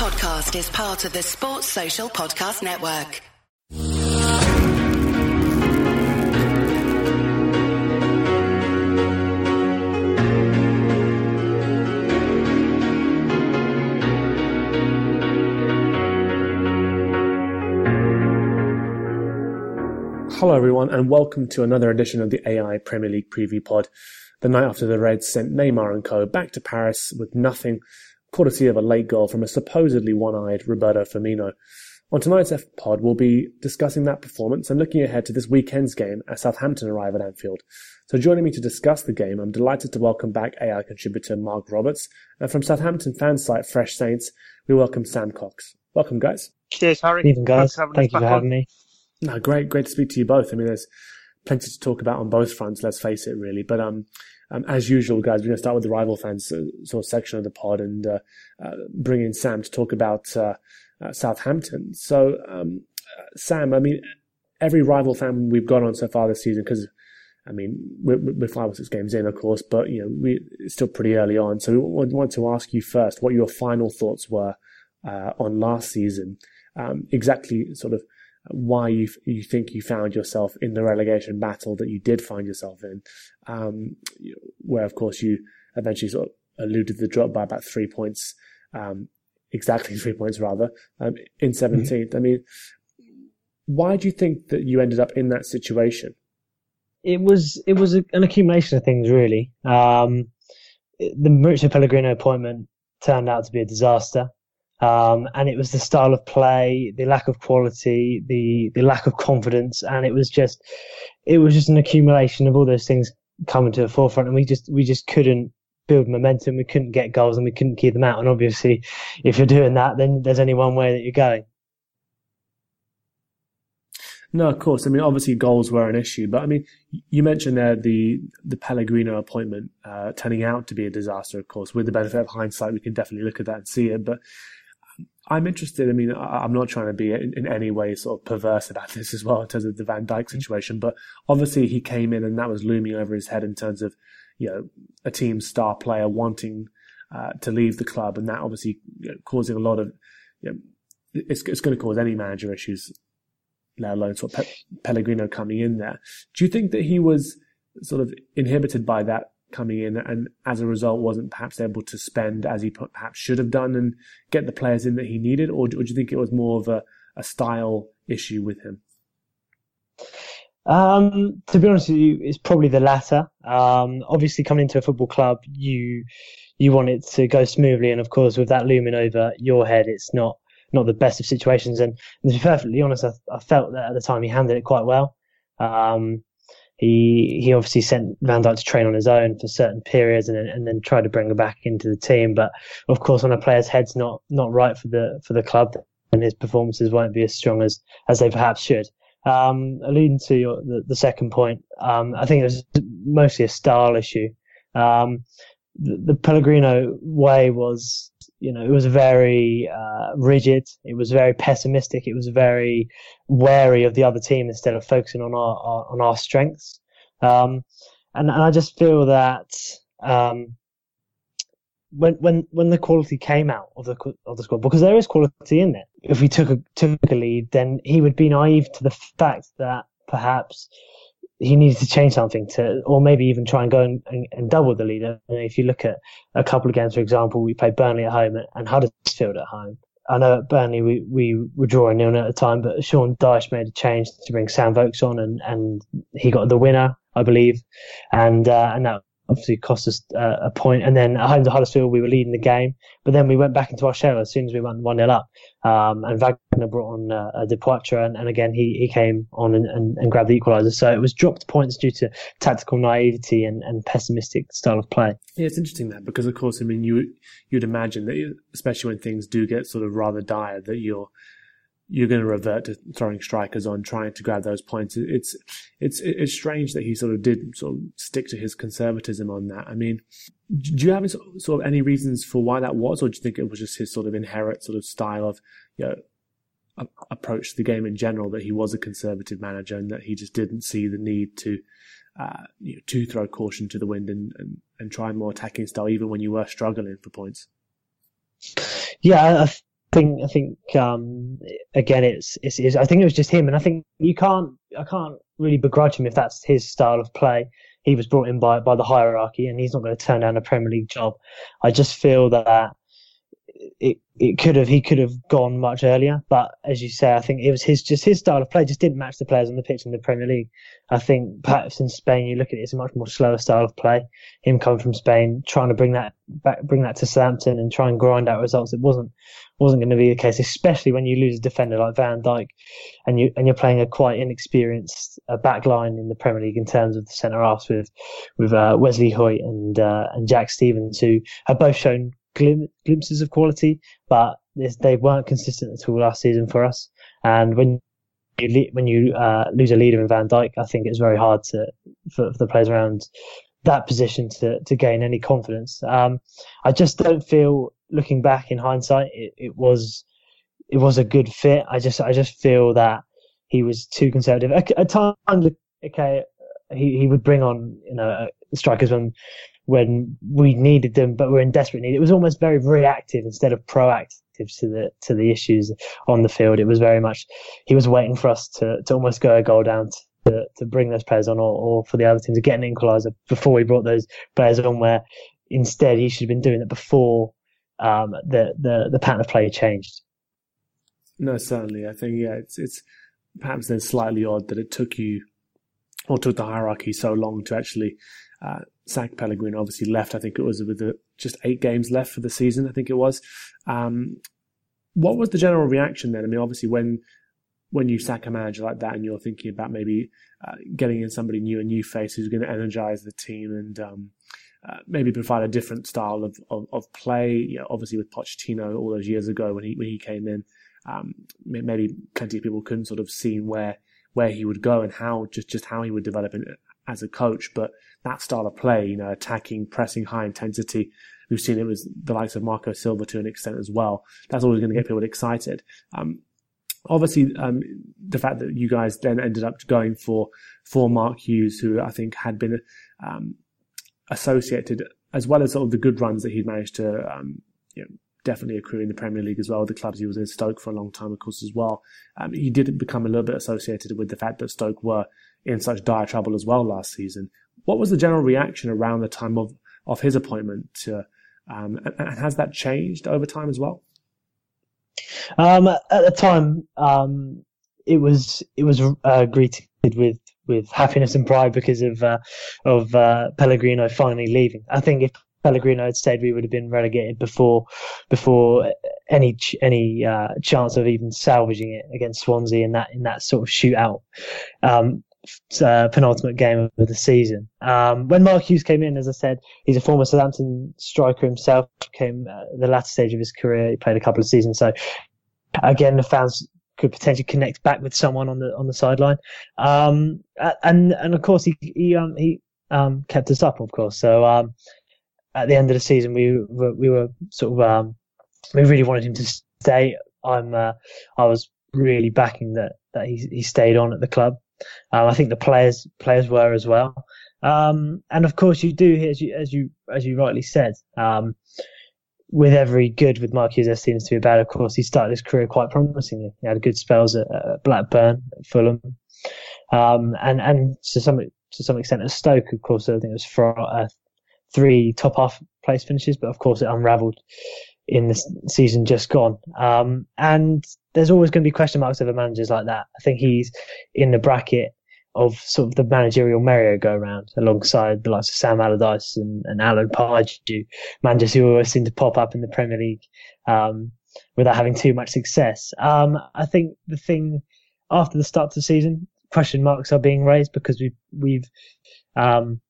podcast is part of the Sports Social Podcast Network. Hello, everyone, and welcome to another edition of the AI Premier League Preview Pod. The night after the Reds sent Neymar and co back to Paris with nothing, courtesy of a late goal from a supposedly one-eyed Roberto Firmino. On tonight's F Pod, we'll be discussing that performance and looking ahead to this weekend's game as Southampton arrive at Anfield. So joining me to discuss the game, I'm delighted to welcome back AI contributor Mark Roberts, and from Southampton fan site Fresh Saints, we welcome Sam Cox. Welcome, guys. Cheers, Hari. Evening, guys. Thank you for having me. No, great, great to speak to you both. I mean, there's plenty to talk about on both fronts. Let's face it, really. But um, um as usual, guys, we're going to start with the rival fans uh, sort of section of the pod and uh, uh, bring in Sam to talk about uh, uh Southampton. So, um, uh, Sam, I mean, every rival fan we've got on so far this season, because I mean, we're, we're, five or six games in, of course, but you know, we it's still pretty early on. So, we want, to ask you first what your final thoughts were on last season. Um, exactly, sort of why you you think you found yourself in the relegation battle that you did find yourself in, um, where of course you eventually sort of alluded to the drop by about three points, um, exactly three points rather, um, in 17th. Mm-hmm. I mean, why do you think that you ended up in that situation? It was it was an accumulation of things really. Um, the Mauricio Pellegrino appointment turned out to be a disaster. Um, and it was the style of play, the lack of quality, the the lack of confidence, and it was just it was just an accumulation of all those things coming to the forefront, and we just we just couldn't build momentum, we couldn't get goals, and we couldn't keep them out. And obviously, if you're doing that, then there's only one way that you're going. No, of course. I mean, obviously, goals were an issue, but I mean, you mentioned there the the Pellegrino appointment uh, turning out to be a disaster. Of course, with the benefit of hindsight, we can definitely look at that and see it. But I'm interested. I mean, I'm not trying to be in, any way sort of perverse about this as well in terms of the Van mm-hmm. situation, but obviously he came in and that was looming over his head in terms of, you know, a team star player wanting uh, to leave the club, and that obviously you know, causing a lot of, you know, it's, it's going to cause any manager issues, let alone sort of Pe- Pellegrino coming in there. Do you think that he was sort of inhibited by that coming in and as a result wasn't perhaps able to spend as he perhaps should have done and get the players in that he needed or, do you think it was more of a, a style issue with him um, to be honest with you, it's probably the latter. Um, obviously, coming into a football club, you you want it to go smoothly, and of course, with that looming over your head, it's not not the best of situations. And, and to be perfectly honest, I, I, felt that at the time he handled it quite well. Um, he he obviously sent Van Dijk to train on his own for certain periods and then, and then tried to bring him back into the team. But of course, when a player's head's not not right for the for the club, and his performances won't be as strong as as they perhaps should. Um, alluding to your, the, the second point, um, I think it was mostly a style issue. Um, the, the Pellegrino way was you know, it was very uh, rigid. It was very pessimistic. It was very wary of the other team instead of focusing on our, our on our strengths. Um, and, and I just feel that um, when when when the quality came out of the of the squad, because there is quality in it. If we took a took a lead, then he would be naive to the fact that perhaps he needs to change something to, or maybe even try and go and, and, and double the leader. And if you look at a couple of games, for example, we played Burnley at home and Huddersfield at home. I know at Burnley we, we were drawing nil at the time, but Sean Dyche made a change to bring Sam Vokes on, and, and he got the winner, I believe, and uh, and that obviously cost us uh, a point. And then at home to Huddersfield, we were leading the game, but then we went back into our shell as soon as we went 1 0 up. Um, and Wagner brought on uh, a Depoitre, and, and again, he, he came on and, and, and, grabbed the equaliser. So it was dropped points due to tactical naivety and, and pessimistic style of play. Yeah, it's interesting that because, of course, I mean, you, you'd imagine that, especially when things do get sort of rather dire, that you're you're going to revert to throwing strikers on, trying to grab those points. It's it's it's strange that he sort of did sort of stick to his conservatism on that. I mean, do you have sort of any reasons for why that was, or do you think it was just his sort of inherent sort of style of you know approach to the game in general that he was a conservative manager and that he just didn't see the need to uh, you know, to throw caution to the wind and, and and try more attacking style even when you were struggling for points. Yeah, I, think I think um, again it's, it's, it's I think it was just him, and I think you can't I can't really begrudge him if that's his style of play. He was brought in by by the hierarchy, and he's not going to turn down a Premier League job. I just feel that it it could have he could have gone much earlier, but as you say, I think it was his just his style of play just didn't match the players on the pitch in the Premier League. I think perhaps in Spain you look at it, it's a much more slower style of play. Him coming from Spain, trying to bring that back, bring that to Southampton and try and grind out results. It wasn't wasn't going to be the case, especially when you lose a defender like Van Dijk, and you and you're playing a quite inexperienced uh, back line in the Premier League in terms of the centre halves with with uh, Wesley Hoedt and uh, and Jack Stephens, who have both shown glim- glimpses of quality, but they weren't consistent at all last season for us. And when you le- when you uh, lose a leader in Van Dijk, I think it's very hard to for, for the players around that position to to gain any confidence. Um, I just don't feel, looking back in hindsight, it, it was it was a good fit. I just I just feel that he was too conservative. At, times, okay, he, he would bring on you know strikers when when we needed them, but we're in desperate need. It was almost very reactive instead of proactive to the to the issues on the field. It was very much he was waiting for us to, to almost go a goal down to, to bring those players on, or, or for the other team to get an equaliser before we brought those players on. Where instead he should have been doing it before um, the the the pattern of play changed. No, certainly. I think yeah, it's it's perhaps then slightly odd that it took you or took the hierarchy so long to actually uh, sack Pellegrini. Obviously left. I think it was with the, just eight games left for the season. I think it was. Um, what was the general reaction then? I mean, obviously when when you sack a manager like that and you're thinking about maybe uh, getting in somebody new, a new face who's going to energize the team and um, uh, maybe provide a different style of, of, of play. You know, obviously with Pochettino all those years ago when he when he came in, um, maybe plenty of people couldn't sort of see where where he would go and how just just how he would develop in, as a coach. But that style of play, you know, attacking, pressing, high intensity. We've seen it with the likes of Marco Silva to an extent as well. That's always going to get people excited. Um, obviously, um, the fact that you guys then ended up going for for Mark Hughes, who I think had been um, associated as well as all of the good runs that he'd managed to um, you know, definitely accrue in the Premier League as well. The clubs he was in Stoke for a long time, of course, as well. Um, he did become a little bit associated with the fact that Stoke were in such dire trouble as well last season. What was the general reaction around the time of, of his appointment? To, um, and, and, has that changed over time as well? Um, at the time, um, it was it was uh, greeted with with happiness and pride because of uh, of uh, Pellegrino finally leaving. I think if Pellegrino had stayed, we would have been relegated before before any any uh, chance of even salvaging it against Swansea in that in that sort of shootout. Um, uh, penultimate game of the season. Um, when Mark Hughes came in, as I said, he's a former Southampton striker himself. Came uh, the latter stage of his career. He played a couple of seasons, so again, the fans could potentially connect back with someone on the on the sideline. Um, and and of course, he he um, he um, kept us up, of course. So um, at the end of the season, we were, we were sort of um, we really wanted him to stay. I'm uh, I was really backing that that he he stayed on at the club. Um, I think the players players were as well. Um, and of course, you do as you as you as you rightly said. Um, with every good with Mark Hughes, there seems to be bad. Of course, he started his career quite promisingly. He had good spells at, at Blackburn, at Fulham, um, and and to some to some extent at Stoke. Of course, I think it was for uh, three top half place finishes, but of course it unravelled in the season just gone. Um, and there's always going to be question marks over managers like that. I think he's in the bracket of sort of the managerial merry-go-round alongside the likes of Sam Allardyce and, and Alan Pardew, managers who always seem to pop up in the Premier League um, without having too much success. Um, I think the thing after the start of the season, question marks are being raised because we've we've um,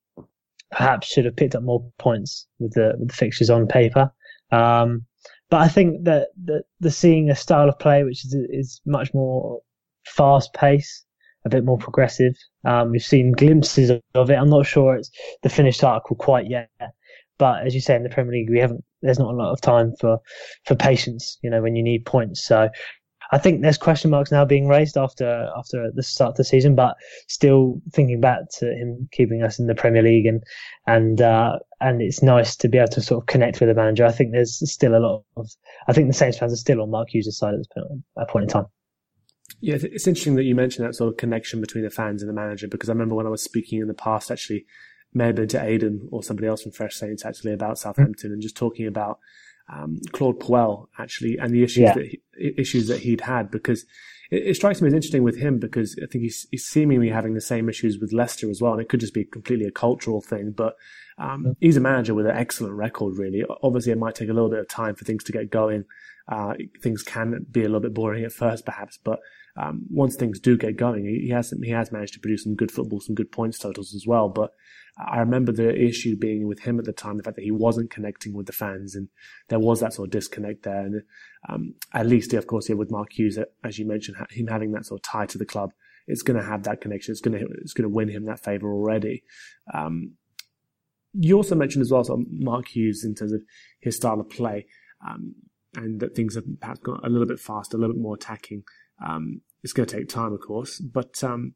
perhaps should have picked up more points with the with the fixtures on paper. Um, but I think that the, the seeing a style of play which is is much more fast paced, a bit more progressive. Um, we've seen glimpses of it. I'm not sure it's the finished article quite yet, but as you say in the Premier League, we haven't. There's not a lot of time for for patience. You know, when you need points. So I think there's question marks now being raised after after the start of the season, but still thinking back to him keeping us in the Premier League and and uh, and it's nice to be able to sort of connect with the manager. I think there's still a lot of I think the Saints fans are still on Mark Hughes' side at this point, at point in time. Yeah, it's interesting that you mentioned that sort of connection between the fans and the manager because I remember when I was speaking in the past, actually, may have been to Aidan or somebody else from Fresh Saints actually about Southampton and just talking about um, Claude Puel actually and the issues yeah. that he, issues that he'd had because it, it, strikes me as interesting with him because I think he's, he's, seemingly having the same issues with Leicester as well, and it could just be completely a cultural thing. But um, he's a manager with an excellent record, really. Obviously, it might take a little bit of time for things to get going. Uh, things can be a little bit boring at first, perhaps, but um, once things do get going, he, he has he has managed to produce some good football, some good points totals as well. But I remember the issue being with him at the time, the fact that he wasn't connecting with the fans, and there was that sort of disconnect there. And um, at least, of course, here with Mark Hughes, as you mentioned, him having that sort of tie to the club, it's going to have that connection. It's going to it's going to win him that favour already. Um, you also mentioned as well, sort of Mark Hughes in terms of his style of play, um, and that things have perhaps got a little bit faster, a little bit more attacking. Um, it's going to take time, of course, but um,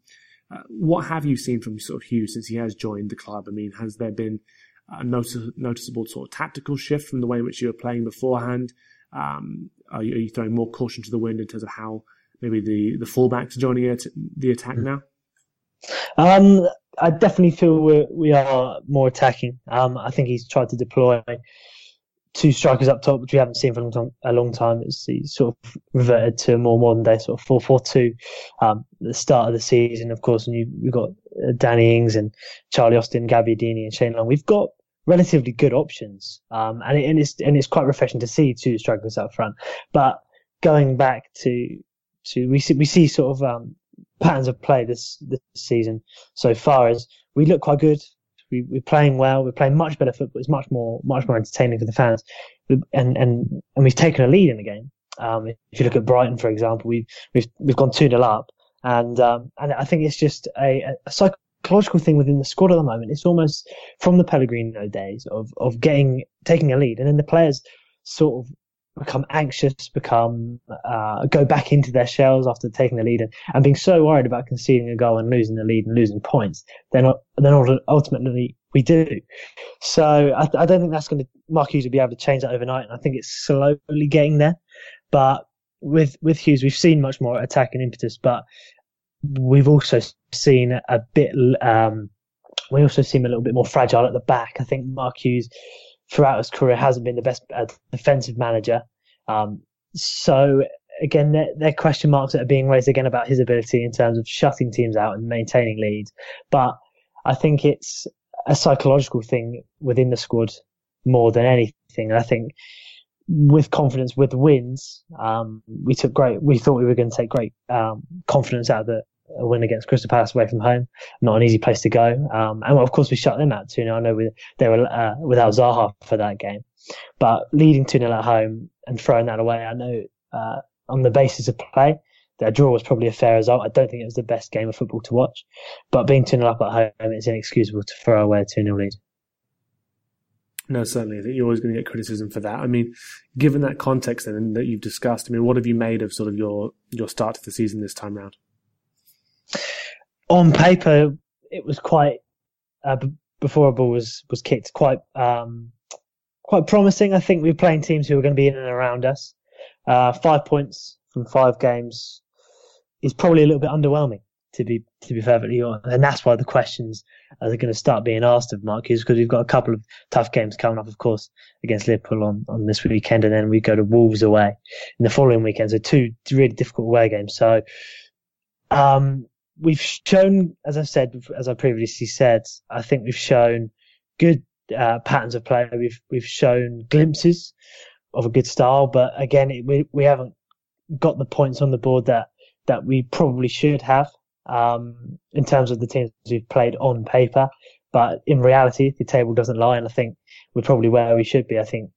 uh, what have you seen from sort of Hughes since he has joined the club? I mean, has there been a notice- noticeable sort of tactical shift from the way in which you were playing beforehand? Um, are, you, are, you, throwing more caution to the wind in terms of how maybe the, the fullbacks are joining the attack now? Um, I definitely feel we're, we are more attacking. Um, I think he's tried to deploy two strikers up top, which we haven't seen for a long time. A long time. It's sort of reverted to a more modern day sort of four four two. Um, the start of the season, of course, and you, we've got uh, Danny Ings and Charlie Austin, Gabbiadini, and Shane Long. We've got relatively good options, um, and, it, and it's and it's quite refreshing to see two strikers up front. But going back to to we see we see sort of um, patterns of play this this season so far as we look quite good we, are playing well. We're playing much better football. It's much more, much more entertaining for the fans. And, and, and we've taken a lead in the game. Um, if you look at Brighton, for example, we've, we've, we've gone 2 0 up. And, um, and I think it's just a, a psychological thing within the squad at the moment. It's almost from the Pellegrino days of, of getting, taking a lead. And then the players sort of become anxious, become uh, go back into their shells after taking the lead, and, and being so worried about conceding a goal and losing the lead and losing points, then then ultimately we do. So I, I don't think that's going to Mark Hughes will be able to change that overnight, and I think it's slowly getting there. But with with Hughes, we've seen much more attack and impetus, but we've also seen a bit. Um, we also seem a little bit more fragile at the back. I think Mark Hughes throughout his career hasn't been the best uh, defensive manager. Um, so again, there, there, are question marks that are being raised again about his ability in terms of shutting teams out and maintaining leads. But I think it's a psychological thing within the squad more than anything. And I think with confidence, with wins, um, we took great. We thought we were going to take great um, confidence out of the a win against Crystal Palace away from home. Not an easy place to go. Um, and of course we shut them out 2 0. I know we, they were uh, without Zaha for that game. But leading 2 0 at home and throwing that away, I know uh, on the basis of play, that draw was probably a fair result. I don't think it was the best game of football to watch. But being 2 0 up at home, it's inexcusable to throw away a 2 0 lead. No, certainly. I think you're always going to get criticism for that. I mean, given that context then that you've discussed, I mean, what have you made of sort of your, your start to the season this time round? On paper, it was quite uh, before a ball was was kicked, quite um, quite promising. I think we were playing teams who were going to be in and around us. Uh, five points from five games is probably a little bit underwhelming, to be to be perfectly honest. And that's why the questions are going to start being asked of Mark Hughes because we've got a couple of tough games coming up, of course, against Liverpool on, on this weekend, and then we go to Wolves away in the following weekend. So two really difficult away games. So um, we've shown, as I've said, as I previously said, I think we've shown good uh, patterns of play. We've we've shown glimpses of a good style, but again, it, we we haven't got the points on the board that that we probably should have um, in terms of the teams we've played on paper. But in reality, the table doesn't lie, and I think we're probably where we should be. I think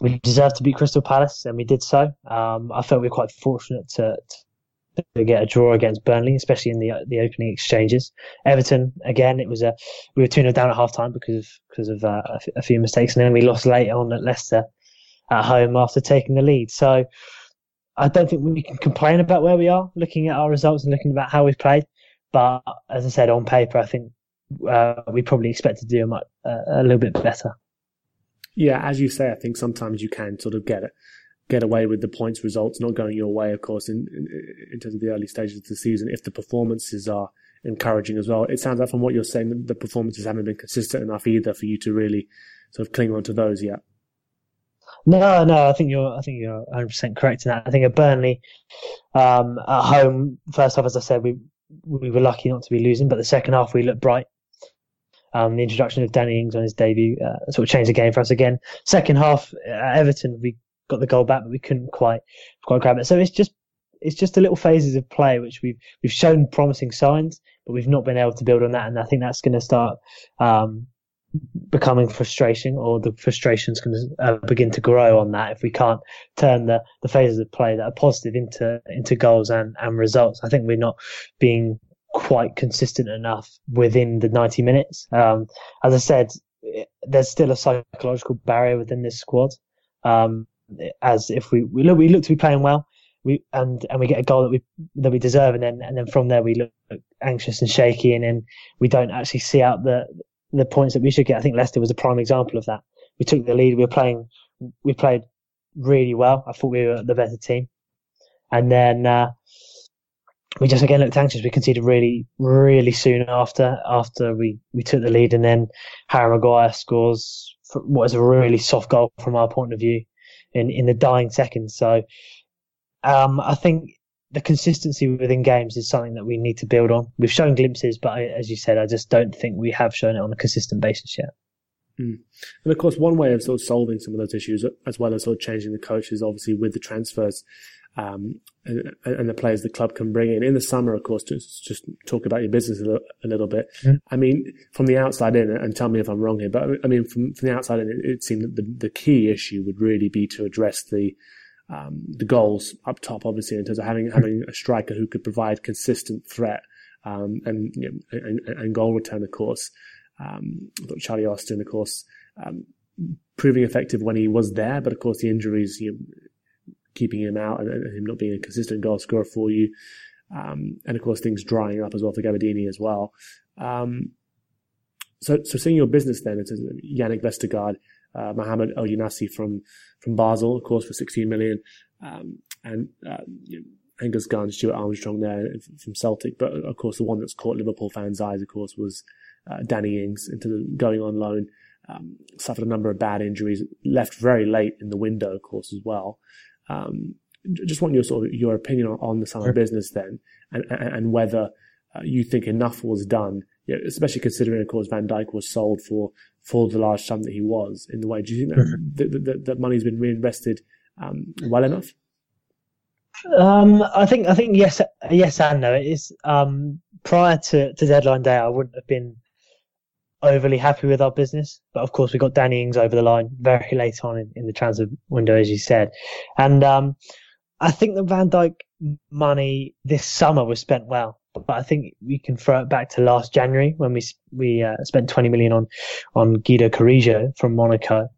we deserve to beat Crystal Palace, and we did so. Um, I felt we were quite fortunate to, to get a draw against Burnley, especially in the the opening exchanges. Everton again, it was a we were two 0 down at half time because of because of uh, a, f- a few mistakes, and then we lost late on at Leicester at home after taking the lead. So I don't think we can complain about where we are, looking at our results and looking about how we've played. But as I said, on paper, I think uh, we probably expect to do a, much, uh, a little bit better. Yeah, as you say, I think sometimes you can sort of get it, get away with the points results not going your way. Of course, in, in, in terms of the early stages of the season, if the performances are encouraging as well. It sounds like from what you're saying, the performances haven't been consistent enough either for you to really sort of cling on to those yet. No, no, I think you're, I think you're 100 percent correct in that. I think at Burnley, um, at home, first half, as I said, we we were lucky not to be losing, but the second half we looked bright. Um, the introduction of Danny Ings on his debut uh, sort of changed the game for us again. Second half at Everton, we got the goal back, but we couldn't quite quite grab it. So it's just it's just the little phases of play which we've we've shown promising signs, but we've not been able to build on that, and I think that's going to start um, becoming frustration, or the frustration's going to uh, begin to grow on that if we can't turn the, the phases of play that are positive into into goals and, and results. I think we're not being quite consistent enough within the 90 minutes. Um, as I said, there's still a psychological barrier within this squad. Um, as if we, we look we look to be playing well, we and and we get a goal that we that we deserve, and then and then from there we look anxious and shaky, and then we don't actually see out the the points that we should get. I think Leicester was a prime example of that. We took the lead. We were playing. We played really well. I thought we were the better team, and then uh, we just again looked anxious. We conceded really, really soon after after we we took the lead, and then Harry Maguire scores what is a really soft goal from our point of view in in the dying seconds. So um, I think the consistency within games is something that we need to build on. We've shown glimpses, but I, as you said, I just don't think we have shown it on a consistent basis yet. Mm. And of course, one way of sort of solving some of those issues, as well as sort of changing the coaches, obviously with the transfers um, and, and, the players the club can bring in. In the summer, of course, to just talk about your business a little, a little bit. Mm. I mean, from the outside in, and tell me if I'm wrong here, but I mean, from, from the outside in, it, it seemed that the, the key issue would really be to address the um, the goals up top, obviously, in terms of having having a striker who could provide consistent threat um, and, you know, and, and goal return, of course. Um, Charlie Austin, of course, um, proving effective when he was there, but of course the injuries, you know, keeping him out and, and, him not being a consistent goal scorer for you, um, and of course things drying up as well for Gabbiadini as well. Um, so, so seeing your business then, it's Jannik Vestergaard, uh, Mohamed Elyounoussi from from Basel, of course, for 16 million, um, and uh, you know, Angus Gunn, Stuart Armstrong there from Celtic. But of course, the one that's caught Liverpool fans' eyes, of course, was uh, Danny Ings into the, going on loan. Um, suffered a number of bad injuries, left very late in the window, of course, as well. Um, just want your sort of your opinion on, on the summer sure. business then, and, and, and whether uh, you think enough was done, you know, especially considering, of course, Van Dijk was sold for for the large sum that he was in the way. Do you think that mm-hmm. that, that, money's been reinvested um, well enough? Um, I think I think yes, yes and no. It is um, prior to, to deadline day, I wouldn't have been overly happy with our business, but of course we got Danny Ings over the line very late on in, in the transfer window, as you said, and um, I think the Van Dijk money this summer was spent well but I think we can throw it back to last January when we we uh, spent 20 million on on Guido Carrillo from Monaco,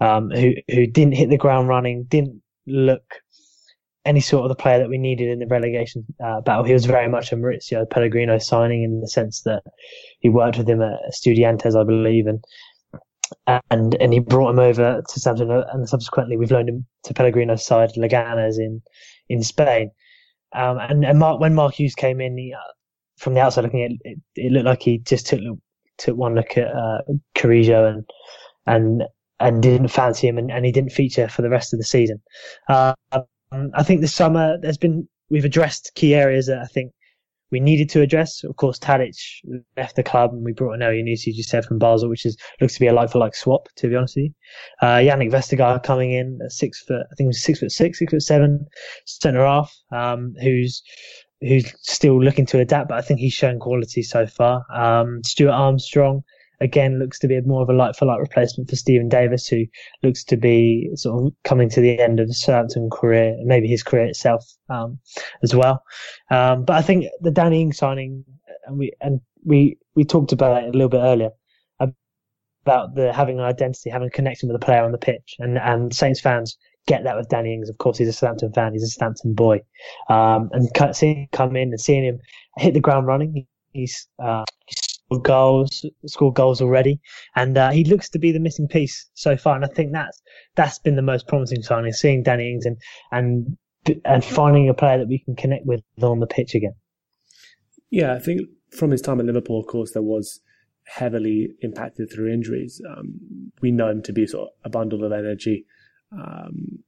um, who who didn't hit the ground running, didn't look any sort of the player that we needed in the relegation uh, battle. He was very much a Mauricio Pellegrino signing in the sense that he worked with him at Estudiantes, I believe, and and and he brought him over to Southampton, and subsequently we've loaned him to Pellegrino's side, Leganes in in Spain. Um, and, and Mark, when Mark Hughes came in, he, uh, from the outside looking at it, it looked like he just took took one look at uh, Carrillo and and and didn't fancy him, and, and he didn't feature for the rest of the season. Uh, I think this summer there's been we've addressed key areas that I think we needed to address. Of course, Tadic left the club and we brought in Elyounoussi, you said, from Basel, which is looks to be a like for like swap, to be honest with you. Uh, Jannik Vestergaard coming in, at six foot, I think six foot six, six foot seven, centre half, um, who's, who's still looking to adapt, but I think he's shown quality so far. Um, Stuart Armstrong, again looks to be more of a like for like replacement for Steven Davis, who looks to be sort of coming to the end of the Southampton career, maybe his career itself um, as well. Um, but I think the Danny Ings signing, and we and we we talked about it a little bit earlier about the having an identity, having a connection with the player on the pitch, and and Saints fans get that with Danny Ings. Of course, he's a Southampton fan. He's a Southampton boy. Um, and seeing him come in and seeing him hit the ground running, he's, uh, he's goals, scored goals already, and uh, he looks to be the missing piece so far. And I think that's that's been the most promising signing, seeing Danny Ings and and and finding a player that we can connect with on the pitch again. Yeah, I think from his time at Liverpool, of course, there was heavily impacted through injuries. Um, we know him to be sort of a bundle of energy. Um,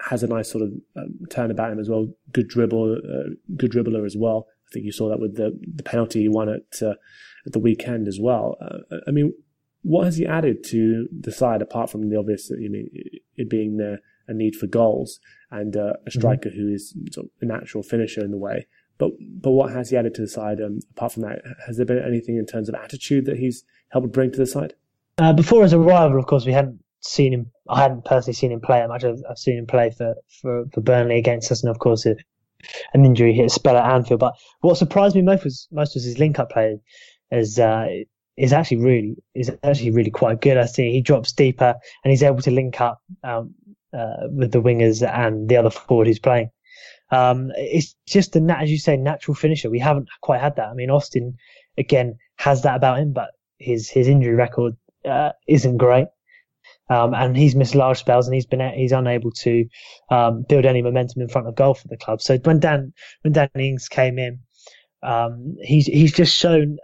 has a nice sort of um, turn about him as well. Good dribble, uh, good dribbler as well. I think you saw that with the the penalty he won at uh, at the weekend as well. Uh, I mean, what has he added to the side apart from the obvious? I mean, it being there a need for goals and uh, a mm-hmm. striker mm-hmm. who is sort of a natural finisher in the way. But but what has he added to the side? Um, apart from that, has there been anything in terms of attitude that he's helped bring to the side? Uh, before his arrival, of course, we hadn't seen him. I hadn't personally seen him play much. I've, I've seen him play for, for, for Burnley against us, and of course, it, an injury hit a spell at Anfield. But what surprised me most was most was his link up play, as uh, is actually really is actually really quite good. I see he drops deeper and he's able to link up um, uh, with the wingers and the other forward who's playing. Um, it's just a, as you say, natural finisher. We haven't quite had that. I mean, Austin again has that about him, but his his injury record uh, isn't great. Um, and he's missed large spells, and he's been he's unable to um, build any momentum in front of goal for the club. So when Dan when Dan Ings came in, um, he's he's just shown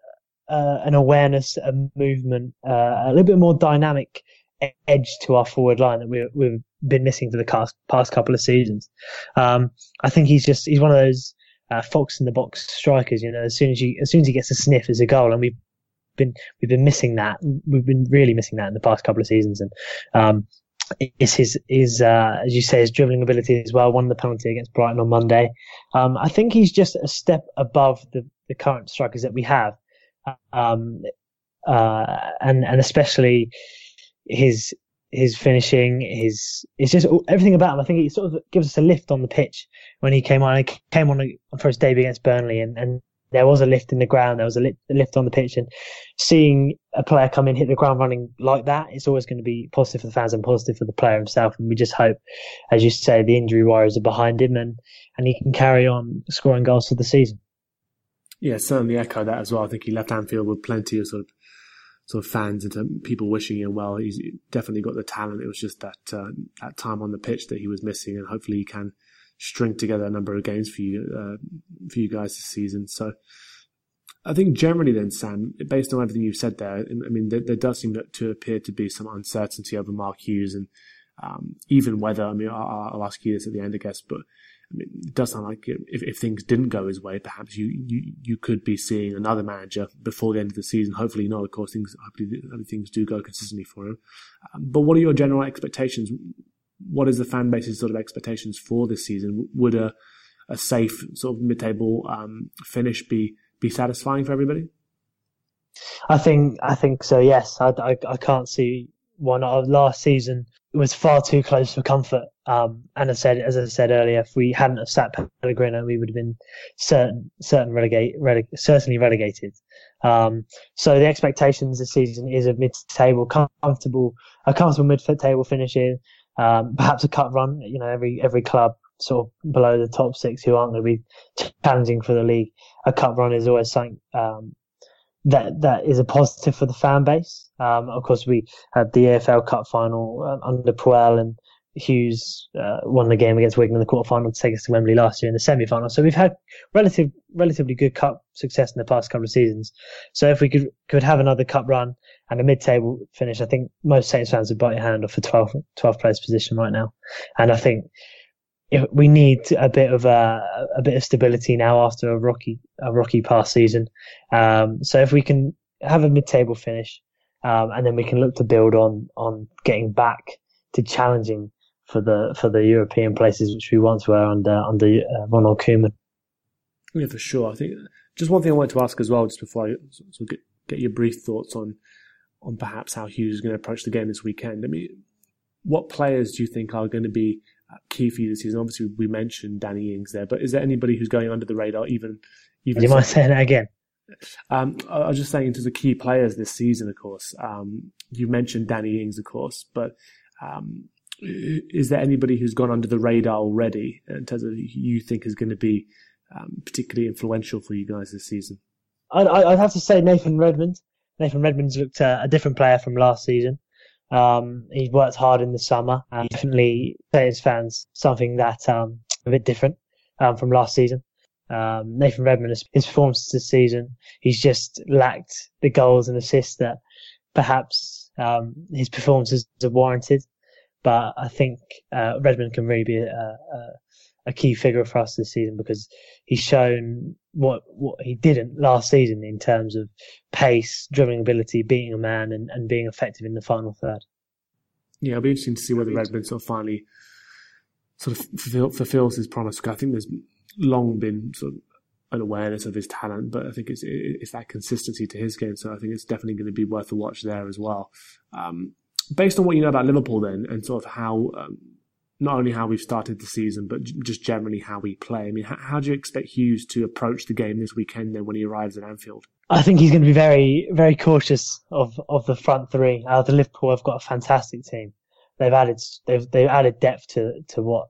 uh, an awareness, a movement, uh, a little bit more dynamic edge to our forward line that we, we've been missing for the past, past couple of seasons. Um, I think he's just he's one of those uh, fox in the box strikers. You know, as soon as you as soon as he gets a sniff, as a goal, and we've been we've been missing that. We've been really missing that in the past couple of seasons, and um, is his his uh, as you say his dribbling ability as well. Won the penalty against Brighton on Monday. Um, I think he's just a step above the the current strikers that we have, um, uh, and and especially his his finishing, his it's just everything about him. I think he sort of gives us a lift on the pitch when he came on. He came on for his debut against Burnley, and, and there was a lift in the ground. There was a, lift, on the pitch, and seeing a player come in, hit the ground running like that, it's always going to be positive for the fans and positive for the player himself. And we just hope, as you say, the injury worries are behind him, and and he can carry on scoring goals for the season. Yeah, certainly echo that as well. I think he left Anfield with plenty of sort of sort of fans and people wishing him well. He's definitely got the talent. It was just that uh, that time on the pitch that he was missing, and hopefully he can string together a number of games for you uh, for you guys this season. So. I think generally, then Sam, based on everything you've said there, I mean, there, there does seem to appear to be some uncertainty over Mark Hughes and um, even whether. I mean, I'll, I'll, ask you this at the end, I guess, but it does sound like if, if things didn't go his way, perhaps you, you, you could be seeing another manager before the end of the season. Hopefully not. Of course, things hopefully things do go consistently for him. Um, but what are your general expectations? What is the fan base's sort of expectations for this season? Would a a safe sort of mid-table um, finish be be satisfying for everybody? I think I think so. Yes, I, I, I can't see why of Last season it was far too close for comfort. Um, and I said, as I said earlier, if we hadn't have sat Pellegrino, we would have been certain, certain relegate, releg- certainly relegated. Um, so the expectations this season is a mid-table, comfortable, a comfortable mid-table finish here. Um, perhaps a cut run. You know, every every club sort of below the top six who aren't going to be challenging for the league. A cut run is always something um, that that is a positive for the fan base. Um, of course, we had the EFL Cup final uh, under Puel and Hughes uh, won the game against Wigan in the quarterfinal to take us to Wembley last year in the semi-final. So we've had relative, relatively good cup success in the past couple of seasons. So if we could could have another cup run and a mid-table finish, I think most Saints fans would bite your hand off for 12th, 12th place position right now. And I think we need a bit of a, a bit of stability now after a rocky a rocky past season. Um, so if we can have a mid-table finish, um, and then we can look to build on on getting back to challenging for the for the European places which we once were under under uh, Ronald Koeman. Yeah, for sure. I think just one thing I wanted to ask as well, just before I of get, get your brief thoughts on on perhaps how Hughes is going to approach the game this weekend. I mean, what players do you think are going to be key for you this season? Obviously, we mentioned Danny Ings there, but is there anybody who's going under the radar? Even, even you might say that again. Um, I was just saying, into the key players this season, of course. Um, you mentioned Danny Ings, of course, but um, is there anybody who's gone under the radar already in terms of you think is going to be um, particularly influential for you guys this season? I'd, I'd have to say Nathan Redmond. Nathan Redmond's looked uh, a different player from last season. Um, he's worked hard in the summer and definitely his fans something that um, a bit different um, from last season. Um, Nathan Redmond, his performance this season, he's just lacked the goals and assists that perhaps um, his performances are warranted. But I think uh, Redmond can really be a, a, a, key figure for us this season because he's shown what what he didn't last season in terms of pace, dribbling ability, beating a man, and, and being effective in the final third. Yeah, it'll be interesting to see whether Redmond sort of finally sort of fulfill, fulfills his promise. I think there's long been sort of an awareness of his talent, but I think it's it's that consistency to his game. So I think it's definitely going to be worth a watch there as well. Um, based on what you know about Liverpool, then, and sort of how um, not only how we've started the season, but just generally how we play. I mean, how, how, do you expect Hughes to approach the game this weekend then when he arrives at Anfield? I think he's going to be very, very cautious of, of the front three. Uh, the Liverpool have got a fantastic team. They've added they've they've added depth to to what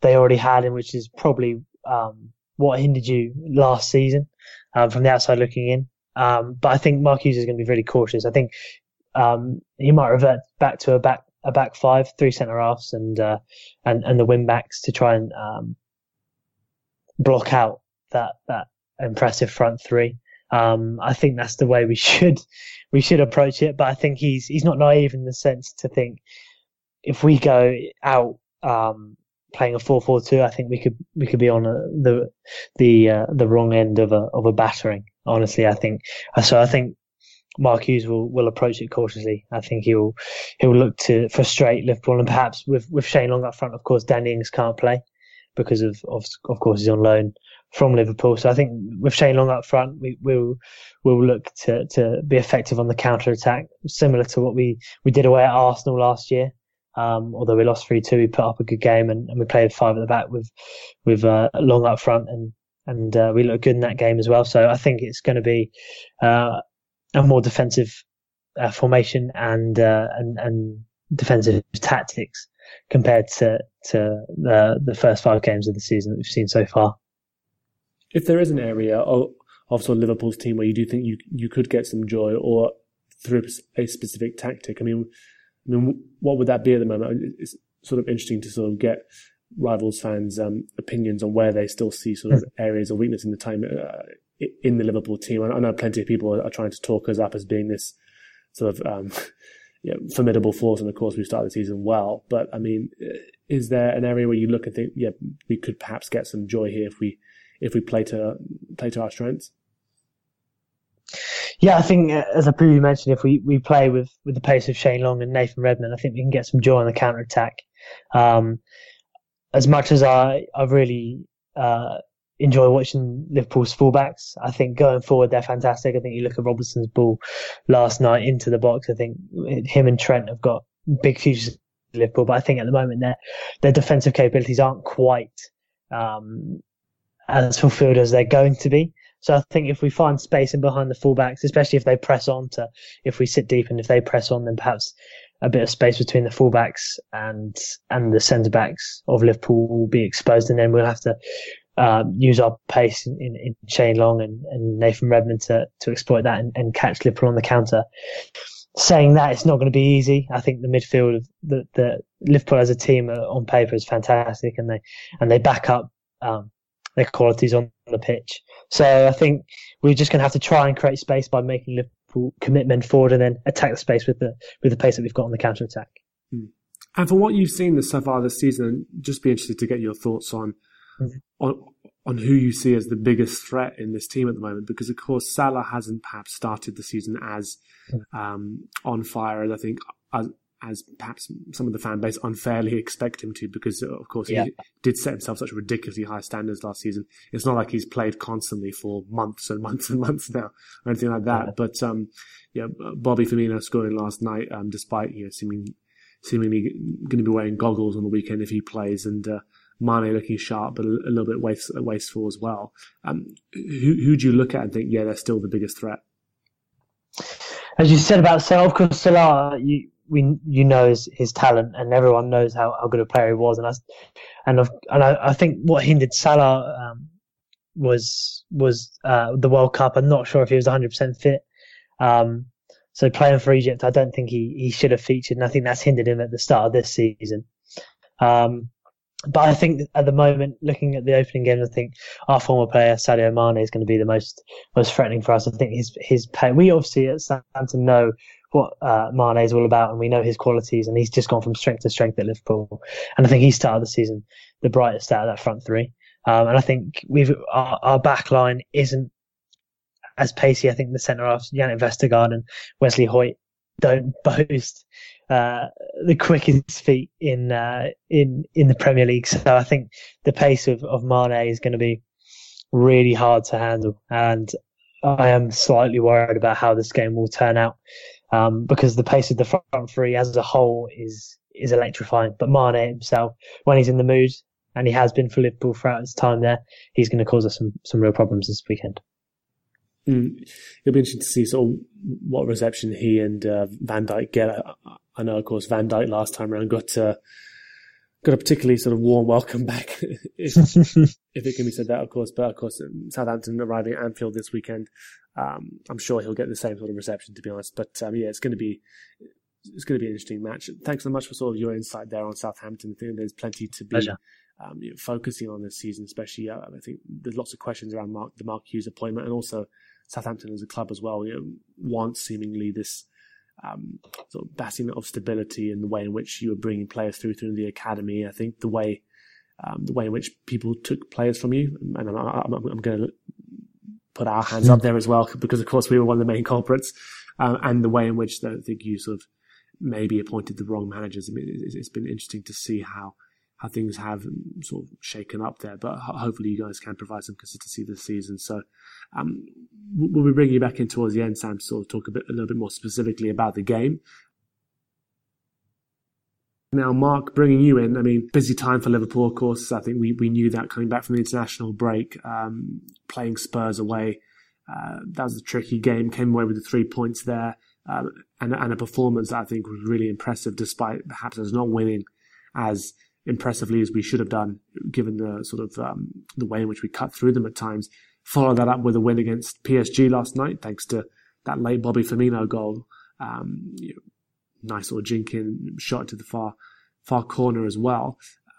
they already had, and which is probably um, what hindered you last season um, from the outside looking in. Um, but I think Mark Hughes is going to be really cautious. I think um, he might revert back to a back a back five, three centre halves, and uh, and and the wing backs to try and um, block out that that impressive front three. Um, I think that's the way we should we should approach it. But I think he's he's not naive in the sense to think if we go out um, playing a 4-4-2, I think we could we could be on a, the the uh, the wrong end of a of a battering. Honestly, I think so. I think Mark Hughes will, will approach it cautiously. I think he'll he'll look to frustrate Liverpool and perhaps with, with Shane Long up front. Of course, Danny Ings can't play because of, of of course he's on loan from Liverpool. So I think with Shane Long up front, we will we'll look to, to be effective on the counter attack, similar to what we, we did away at Arsenal last year. Um, although we lost three two, we put up a good game and, and we played five at the back with with uh, Long up front and and uh, we looked good in that game as well. So I think it's going to be uh, a more defensive uh, formation and, uh, and and defensive tactics compared to to the the first five games of the season that we've seen so far. If there is an area of, of sort of Liverpool's team where you do think you you could get some joy, or through a specific tactic, I mean, I mean, what would that be at the moment? It's sort of interesting to sort of get rivals fans' um, opinions on where they still see sort of hmm. areas of weakness in the time uh, in the Liverpool team. I know plenty of people are trying to talk us up as being this sort of um, you know, formidable force, and of course we started the season well. But I mean, is there an area where you look and think, yeah, we could perhaps get some joy here if we if we play to play to our strengths? Yeah, I think uh, as I previously mentioned, if we, we play with, with the pace of Shane Long and Nathan Redmond, I think we can get some joy on the counter attack. Um, as much as I I really uh, enjoy watching Liverpool's fullbacks. I think going forward they're fantastic. I think you look at Robertson's ball last night into the box. I think him and Trent have got big futures in Liverpool, but I think at the moment their their defensive capabilities aren't quite um, as fulfilled as they're going to be. So I think if we find space in behind the fullbacks, especially if they press on to, if we sit deep and if they press on, then perhaps a bit of space between the fullbacks and and the centre backs of Liverpool will be exposed, and then we'll have to um, use our pace in, in, in Shane Long and, and, Nathan Redmond to, to exploit that and, and, catch Liverpool on the counter. Saying that, it's not going to be easy. I think the midfield, the, the Liverpool as a team on paper is fantastic, and they and they back up um, their qualities on the pitch. So I think we're just going to have to try and create space by making Liverpool commitment forward, and then attack the space with the with the pace that we've got on the counter attack. Hmm. And for what you've seen this so far this season, just be interested to get your thoughts on. On on who you see as the biggest threat in this team at the moment, because of course Salah hasn't perhaps started the season as um, on fire as I think as, as, perhaps some of the fan base unfairly expect him to, because of course yeah. he did set himself such ridiculously high standards last season. It's not like he's played constantly for months and months and months now or anything like that. Yeah. But um, yeah, Bobby Firmino scoring last night, um, despite you know seeming seemingly going to be wearing goggles on the weekend if he plays, and uh, Mane looking sharp, but a, a little bit waste, wasteful as well. Um, who who do you look at and think, yeah, they're still the biggest threat? As you said about Salah, of course, Salah, you we you know his, his talent, and everyone knows how, how good a player he was. And I and I've, and I, I think what hindered Salah um, was was uh, the World Cup. I'm not sure if he was 100 percent fit. Um, so playing for Egypt, I don't think he, he should have featured, and I think that's hindered him at the start of this season. Um, but I think at the moment, looking at the opening games, I think our former player Sadio Mane is going to be the most most threatening for us. I think his his play. We obviously at Southampton know what uh, Mane is all about, and we know his qualities, and he's just gone from strength to strength at Liverpool. And I think he started the season the brightest out of that front three. Um, and I think we've our, our back line isn't as pacey. I think the centre half, Jannik Vestergaard and Wesley Hoedt, don't boast uh, the quickest feet in uh, in in the Premier League. So I think the pace of, of Mane is going to be really hard to handle, and I am slightly worried about how this game will turn out um, because the pace of the front three as a whole is is electrifying. But Mane himself, when he's in the mood, and he has been for Liverpool throughout his time there, he's going to cause us some some real problems this weekend. Mm. It'll be interesting to see sort of what reception he and uh, Van Dijk get. I, I, know, of course, Van Dijk last time around got uh, got a particularly sort of warm welcome back, if, if it can be said that, of course. But of course, Southampton arriving at Anfield this weekend, um, I'm sure he'll get the same sort of reception, to be honest. But um, yeah, it's going to be it's going to be an interesting match. Thanks so much for sort of your insight there on Southampton. I think there's plenty to be um, you know, focusing on this season, especially. Uh, I think there's lots of questions around Mark, the Mark Hughes appointment, and also Southampton as a club as well. You know, seemingly this um, sort of bastion of stability in the way in which you were bringing players through through the academy. I think the way um, the way in which people took players from you, and I'm, I'm, I'm going to put our hands up there as well because, of course, we were one of the main culprits, uh, and the way in which I think you sort of maybe appointed the wrong managers. I mean, it's been interesting to see how how things have sort of shaken up there. But hopefully, you guys can provide some consistency this season. So, um, we'll be bringing you back in towards the end, Sam, to sort of talk a bit, a little bit more specifically about the game. Now, Mark, bringing you in, I mean, busy time for Liverpool, of course. I think we, we knew that coming back from the international break, um, playing Spurs away. Uh, that was a tricky game, came away with the three points there, um, and, and a performance that I think was really impressive, despite perhaps us not winning as impressively as we should have done, given the sort of um, the way in which we cut through them at times. Follow that up with a win against PSG last night, thanks to that late Bobby Firmino goal. Um, you know, nice little jinking shot to the far far corner as well.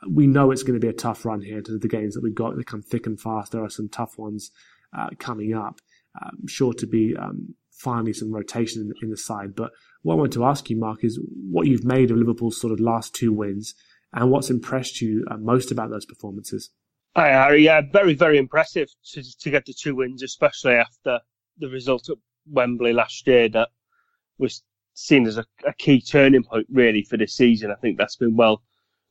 We know it's going to be a tough run here to the games that we've got. They come thick and fast. There are some tough ones uh, coming up. Um, sure to be um, finally some rotation in, in the side. But what I want to ask you, Mark, is what you've made of Liverpool's sort of last two wins and what's impressed you uh, most about those performances? Hi, Hari. Yeah, very, very impressive to, to get the two wins, especially after the result at Wembley last year that was seen as a, a key turning point, really, for this season. I think that's been well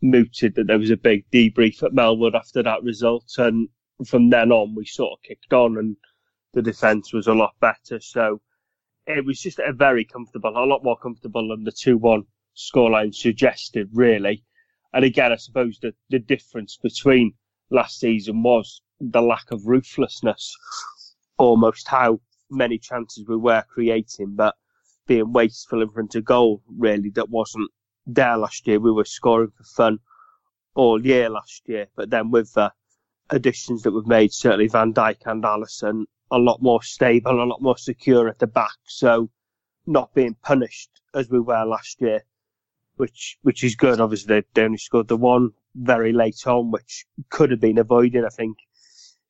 mooted that there was a big debrief at Melwood after that result. And from then on, we sort of kicked on and the defence was a lot better. So it was just a very comfortable, a lot more comfortable than the 2 1 scoreline suggested, really. And again, I suppose the, difference between last season was the lack of ruthlessness, almost how many chances we were creating, but being wasteful in front of goal, really, that wasn't there last year. We were scoring for fun all year last year, but then with the additions that we've made, certainly Van Dijk and Alisson, a lot more stable, a lot more secure at the back. So not being punished as we were last year which which is good. Obviously, they, they only scored the one very late on, which could have been avoided. I think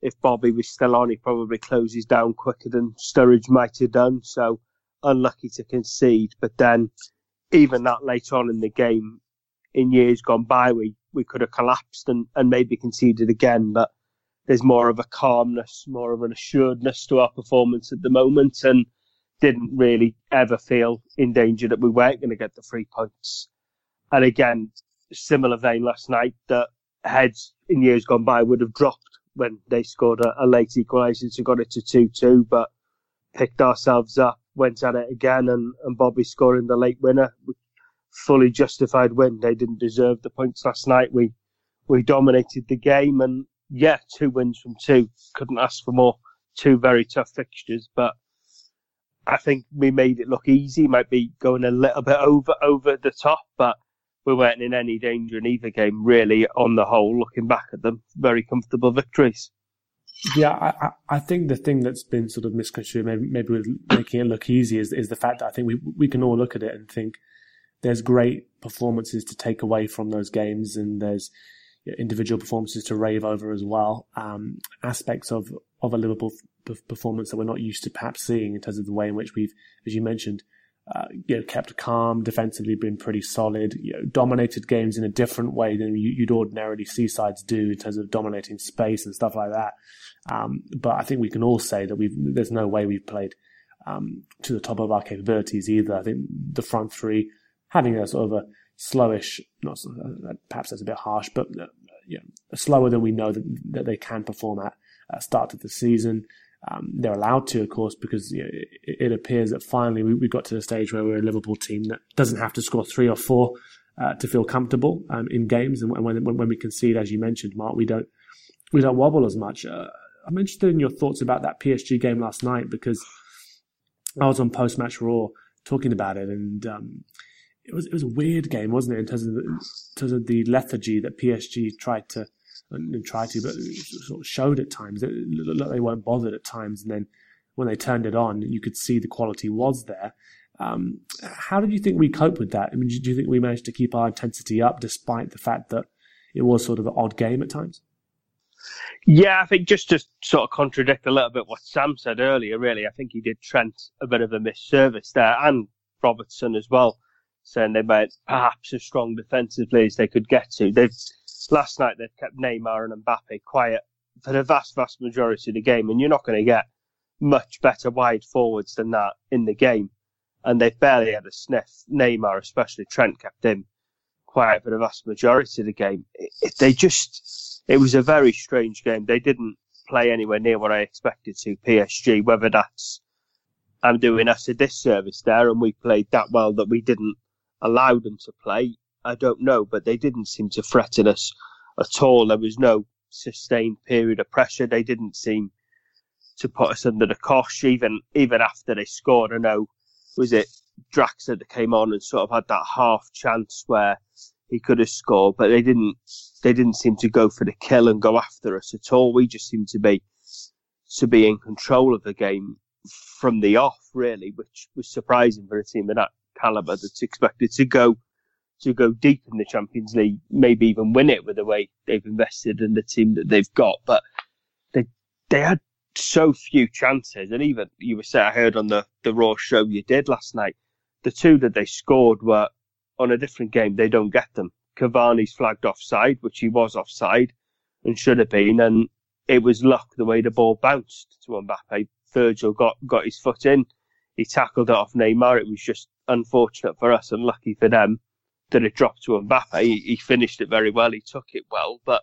if Bobby was still on, he probably closes down quicker than Sturridge might have done. So unlucky to concede. But then, even that late on in the game, in years gone by, we, we could have collapsed and, and maybe conceded again. But there's more of a calmness, more of an assuredness to our performance at the moment, and didn't really ever feel in danger that we weren't going to get the three points. And again, similar vein last night that heads in years gone by would have dropped when they scored a, a late equaliser to got it to 2-2, but picked ourselves up, went at it again, and, and Bobby scoring the late winner. Fully justified win. They didn't deserve the points last night. We we dominated the game, and yeah, two wins from two. Couldn't ask for more. Two very tough fixtures, but I think we made it look easy. Might be going a little bit over over the top, but we weren't in any danger in either game. Really, on the whole, looking back at them, very comfortable victories. Yeah, I, I think the thing that's been sort of misconstrued, maybe, maybe with making it look easy, is, is the fact that I think we we can all look at it and think there's great performances to take away from those games, and there's individual performances to rave over as well. Um, aspects of of a Liverpool performance that we're not used to perhaps seeing in terms of the way in which we've, as you mentioned, uh, you know, kept calm, defensively been pretty solid, you know, dominated games in a different way than you, would ordinarily see sides do in terms of dominating space and stuff like that. Um, but I think we can all say that we've, there's no way we've played, um, to the top of our capabilities either. I think the front three having a sort of a slowish, not uh, perhaps that's a bit harsh, but uh, you know, slower than we know that, that they can perform at uh, start of the season. Um, they're allowed to, of course, because you know, it, it, appears that finally we, we, got to the stage where we're a Liverpool team that doesn't have to score three or four uh, to feel comfortable um, in games. And when, when, when we concede, as you mentioned, Mark, we don't we don't wobble as much. Uh, I'm interested in your thoughts about that PSG game last night because I was on post match Raw talking about it, and um, it was it was a weird game, wasn't it? In terms of the, in terms of the lethargy that PSG tried to and tried to, but sort of showed at times that they weren't bothered at times. And then when they turned it on, you could see the quality was there. Um, how did you think we cope with that? I mean, do you think we managed to keep our intensity up despite the fact that it was sort of an odd game at times? Yeah, I think just to sort of contradict a little bit what Sam said earlier, really, I think he did Trent a bit of a misservice there and Robertson as well, saying they might perhaps as strong defensively as they could get to. They've last night they've kept Neymar and Mbappe quiet for the vast, vast majority of the game, and you're not going to get much better wide forwards than that in the game. And they've barely had a sniff. Neymar, especially Trent, kept him quiet for the vast majority of the game. It, it, they just, it was a very strange game. They didn't play anywhere near what I expected to. PSG, whether that's I'm doing us a disservice there, and we played that well that we didn't allow them to play, I don't know, but they didn't seem to threaten us at all. There was no sustained period of pressure. They didn't seem to put us under the cosh, even even after they scored. I know, was it Draxler that came on and sort of had that half chance where he could have scored, but they didn't. They didn't seem to go for the kill and go after us at all. We just seemed to be to be in control of the game from the off, really, which was surprising for a team of that caliber that's expected to go to go deep in the Champions League, maybe even win it with the way they've invested in the team that they've got. But they they had so few chances, and even you were saying I heard on the the Raw show you did last night, the two that they scored were on a different game. They don't get them. Cavani's flagged offside, which he was offside and should have been, and it was luck the way the ball bounced to Mbappe. Virgil got got his foot in. He tackled it off Neymar. It was just unfortunate for us and lucky for them that it dropped to Mbappe. He, he, finished it very well. He took it well. But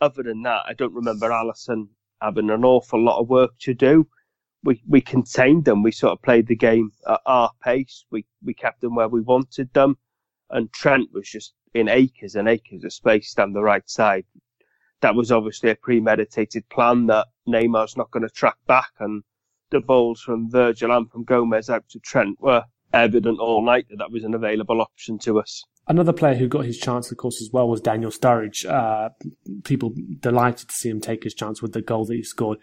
other than that, I don't remember Alisson having an awful lot of work to do. We we contained them. We sort of played the game at our pace. We we kept them where we wanted them. And Trent was just in acres and acres of space down the right side. That was obviously a premeditated plan that Neymar's not going to track back. And the balls from Virgil and from Gomez out to Trent were evident all night that that was an available option to us. Another player who got his chance, of course, as well was Daniel Sturridge. Uh, people delighted to see him take his chance with the goal that he scored.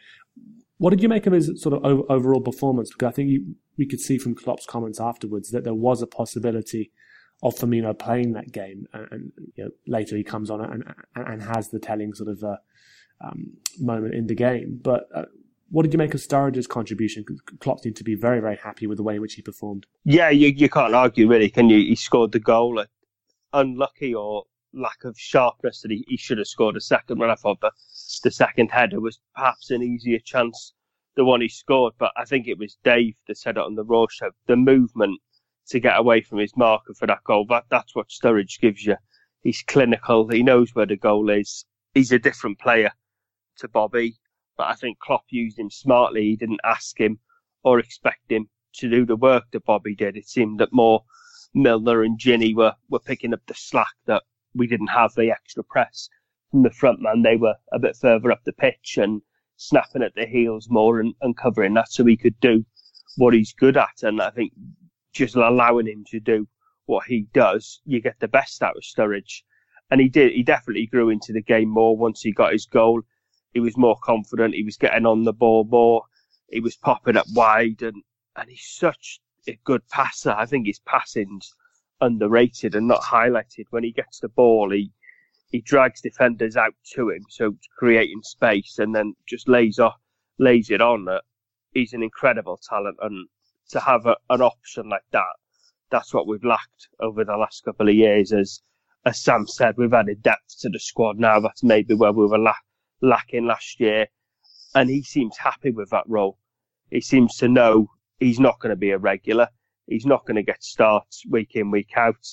What did you make of his sort of overall performance? Because I think you, we could see from Klopp's comments afterwards that there was a possibility of Firmino playing that game, and, you know, later he comes on and, and has the telling sort of uh, um, moment in the game. But uh, what did you make of Sturridge's contribution? Klopp seemed to be very, very happy with the way in which he performed. Yeah, you, you can't argue really, can you? He scored the goal unlucky or lack of sharpness that he, he should have scored a second when I thought the, the second header was perhaps an easier chance the one he scored. But I think it was Dave that said it on the Raw show. The movement to get away from his marker for that goal, that, that's what Sturridge gives you. He's clinical. He knows where the goal is. He's a different player to Bobby, but I think Klopp used him smartly. He didn't ask him or expect him to do the work that Bobby did. It seemed that more Milner and Gini were, were picking up the slack that we didn't have the extra press from the front man. They were a bit further up the pitch and snapping at the heels more and, and covering that so we could do what he's good at, and I think just allowing him to do what he does, you get the best out of Sturridge. And he did. He definitely grew into the game more once he got his goal. He was more confident. He was getting on the ball more. He was popping up wide, and and he's such a good passer. I think his passing's underrated and not highlighted. When he gets the ball, he he drags defenders out to him, so creating space, and then just lays off, lays it on. He's an incredible talent, and to have a, an option like that, that's what we've lacked over the last couple of years. As as Sam said, we've added depth to the squad now. That's maybe where we were la- lacking last year, and he seems happy with that role. He seems to know he's not going to be a regular. He's not going to get starts week in week out,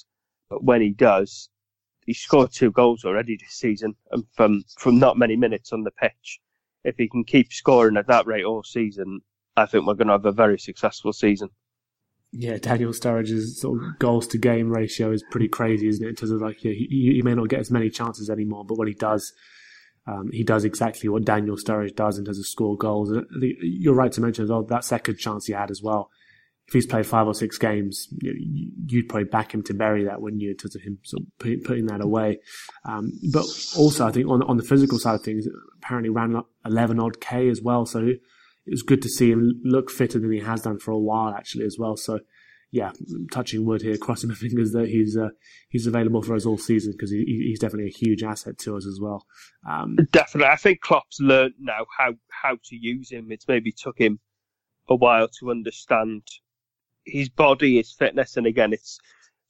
but when he does, he's scored two goals already this season, and from from not many minutes on the pitch. If he can keep scoring at that rate all season, I think we're going to have a very successful season. Yeah, Daniel Sturridge's sort of goals to game ratio is pretty crazy, isn't it? In terms of like, he, he may not get as many chances anymore, but when he does, um, he does exactly what Daniel Sturridge does in terms of score goals. You're right to mention as well that second chance he had as well. If he's played five or six games, you'd probably back him to bury that, wouldn't you? In terms of him sort of putting that away. Um, but also, I think on on the physical side of things, apparently ran up 11 odd k as well. So it was good to see him look fitter than he has done for a while, actually, as well. So, yeah, touching wood here, crossing my fingers that he's uh, he's available for us all season because he, he's definitely a huge asset to us as well. Um, definitely, I think Klopp's learned now how how to use him. It's maybe took him a while to understand his body, his fitness, and again, it's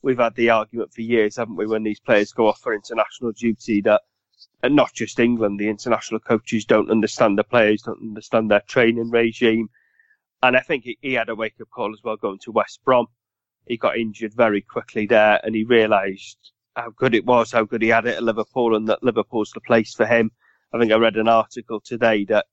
we've had the argument for years, haven't we, when these players go off for international duty that and not just England, the international coaches don't understand the players, don't understand their training regime. And I think he, he had a wake up call as well going to West Brom. He got injured very quickly there and he realised how good it was, how good he had it at Liverpool and that Liverpool's the place for him. I think I read an article today that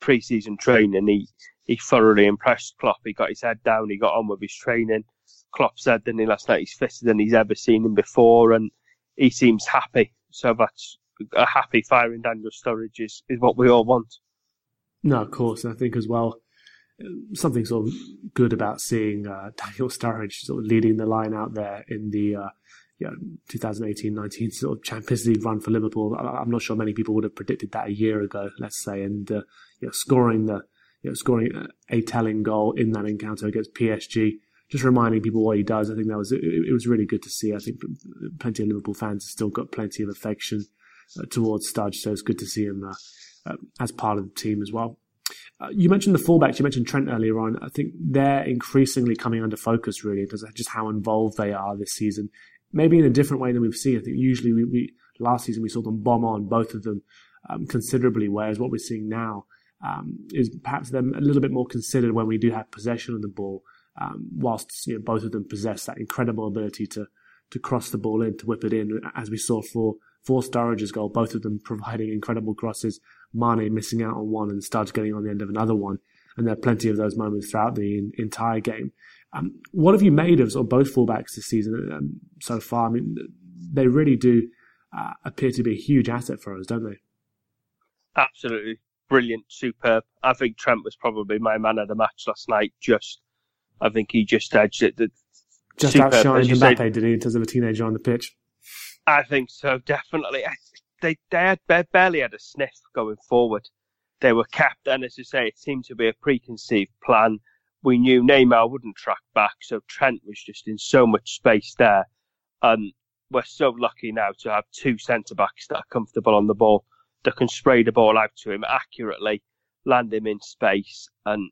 pre-season training, he, he thoroughly impressed Klopp. He got his head down, he got on with his training. Klopp said, didn't he, last night, he's fitter than he's ever seen him before and he seems happy. So that's a happy firing Daniel Sturridge is, is what we all want. No, of course. I think as well, something sort of good about seeing uh, Daniel Sturridge sort of leading the line out there in the uh, you know, 2018-19 sort of Champions League run for Liverpool. I'm not sure many people would have predicted that a year ago, let's say, and uh, you know, scoring the you know, scoring a telling goal in that encounter against PSG. Just reminding people what he does. I think that was it, it was really good to see. I think plenty of Liverpool fans have still got plenty of affection uh, towards Studge. So it's good to see him uh, uh, as part of the team as well. You mentioned the fullbacks. You mentioned Trent earlier on. I think they're increasingly coming under focus really because just how involved they are this season. Maybe in a different way than we've seen. I think usually we, we last season we saw them bomb on both of them um, considerably, whereas what we're seeing now um, is perhaps them a little bit more considered when we do have possession of the ball. Um, whilst you know, both of them possess that incredible ability to to cross the ball in, to whip it in, as we saw for for Sturridge's goal, both of them providing incredible crosses. Mane missing out on one and Studge getting on the end of another one. And there are plenty of those moments throughout the in, entire game. Um, what have you made of, sort of both fullbacks this season um, so far? I mean, they really do uh, appear to be a huge asset for us, don't they? Absolutely brilliant, superb. I think Trent was probably my man of the match last night. Just, I think he just edged it. Just superb, outshined Mbappe, did he, in terms of a teenager on the pitch? I think so, definitely. They they had barely had a sniff going forward. They were kept, and as you say, it seemed to be a preconceived plan. We knew Neymar wouldn't track back, so Trent was just in so much space there. And we're so lucky now to have two centre backs that are comfortable on the ball, that can spray the ball out to him accurately, land him in space. And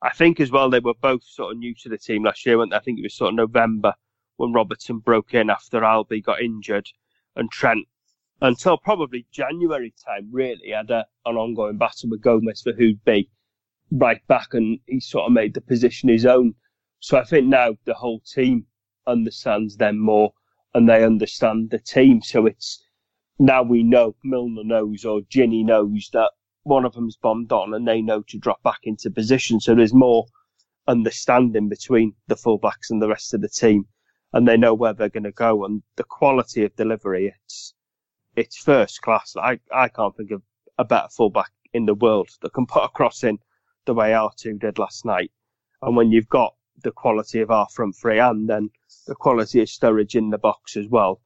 I think as well they were both sort of new to the team last year. I think it was sort of November when Robertson broke in after Albi got injured, and Trent, until probably January time, really had a, an ongoing battle with Gomez for who'd be right back, and he sort of made the position his own. So I think now the whole team understands them more, and they understand the team. So it's now we know Milner knows or Gini knows that one of them's bombed on, and they know to drop back into position. So there's more understanding between the fullbacks and the rest of the team and they know where they're going to go. And the quality of delivery, it's it's first class. I I can't think of a better fullback in the world that can put a cross in the way R2 did last night And when you've got the quality of our front three and then the quality of Sturridge in the box as well,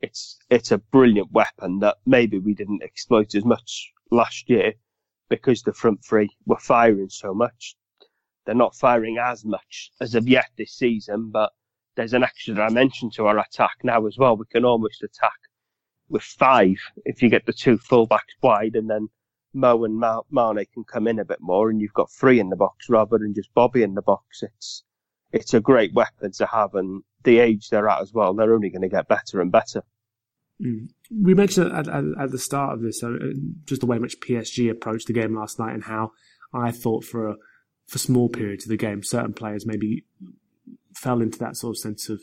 it's it's a brilliant weapon that maybe we didn't exploit as much last year because the front three were firing so much. They're not firing as much as of yet this season, but there's an extra dimension to our attack now as well. We can almost attack with five if you get the two fullbacks wide and then Mo and Ma- can come in a bit more and you've got three in the box rather than just Bobby in the box. It's, it's a great weapon to have and the age they're at as well, they're only going to get better and better. Mm. We mentioned at, at, at, the start of this, uh, just the way in which PSG approached the game last night and how I thought for a, for small periods of the game, certain players maybe fell into that sort of sense of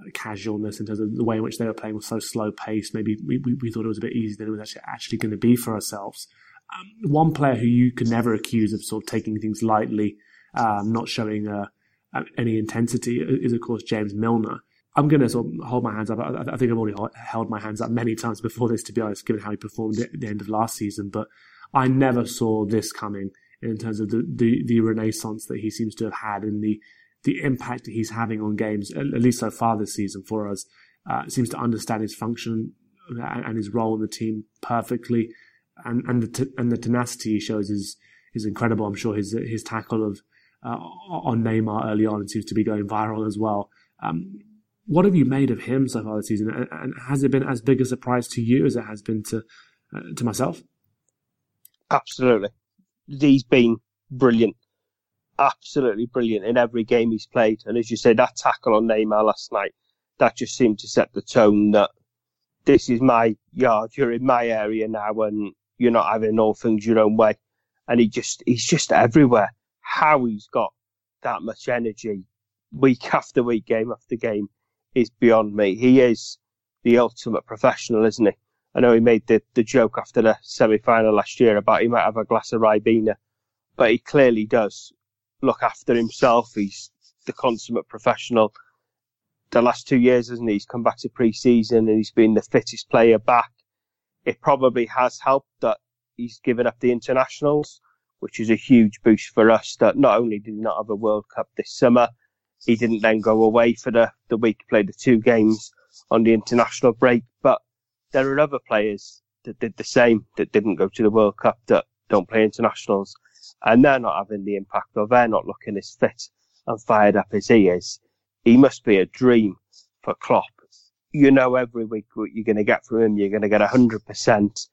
uh, casualness in terms of the way in which they were playing was so slow paced. Maybe we, we, we, thought it was a bit easier than it was actually, actually going to be for ourselves. Um, one player who you could never accuse of sort of taking things lightly, um, not showing uh, any intensity, is of course James Milner. I'm going to sort of hold my hands up. I, think I've already held my hands up many times before this, to be honest, given how he performed at the end of last season. But I never saw this coming in terms of the, the, the renaissance that he seems to have had in the, the impact that he's having on games, at least so far this season for us. Uh, seems to understand his function and his role in the team perfectly, and and the t- and the tenacity he shows is is incredible. I'm sure his his tackle of uh, on Neymar early on seems to be going viral as well. Um, what have you made of him so far this season, and, and, has it been as big a surprise to you as it has been to uh, to myself? Absolutely, he's been brilliant absolutely brilliant in every game he's played. And as you say, that tackle on Neymar last night, that just seemed to set the tone that this is my yard, you're in my area now, and you're not having all things your own way. And he just, he's just everywhere. How he's got that much energy week after week, game after game is beyond me. He is the ultimate professional, isn't he? I know he made the, the joke after the semi final last year about he might have a glass of Ribena, but he clearly does look after himself. He's the consummate professional. The last two years, hasn't he? He's come back to pre-season and he's been the fittest player back. It probably has helped that he's given up the internationals, which is a huge boost for us. That not only did he not have a World Cup this summer, he didn't then go away for the, the week, play the two games on the international break, but there are other players that did the same, that didn't go to the World Cup, that don't play internationals and they're not having the impact or they're not looking as fit and fired up as he is. He must be a dream for Klopp. You know every week what you're going to get from him. You're going to get 100%.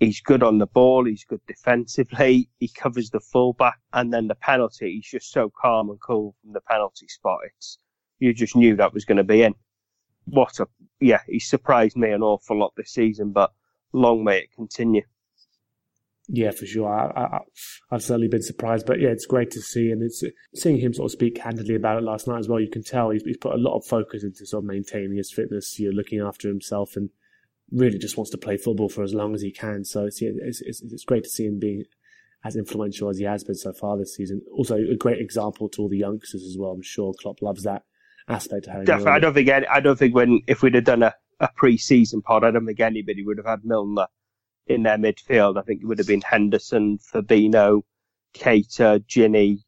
He's good on the ball. He's good defensively. He covers the fullback and then the penalty. He's just so calm and cool from the penalty spot. It's, you just knew that was going to be in. What a, yeah, he surprised me an awful lot this season, but long may it continue. Yeah, for sure. I, have certainly been surprised, but yeah, it's great to see, and it's seeing him sort of speak candidly about it last night as well. You can tell he's, he's put a lot of focus into sort of maintaining his fitness, you know, looking after himself, and really just wants to play football for as long as he can. So it's yeah, it's, it's, it's great to see him being as influential as he has been so far this season. Also, a great example to all the youngsters as well. I'm sure Klopp loves that aspect of having. Definitely, I don't think any, I don't think when if we'd have done a, a pre-season pod, I don't think anybody would have had Milner in their midfield. I think it would have been Henderson, Fabinho, Keita, Gini,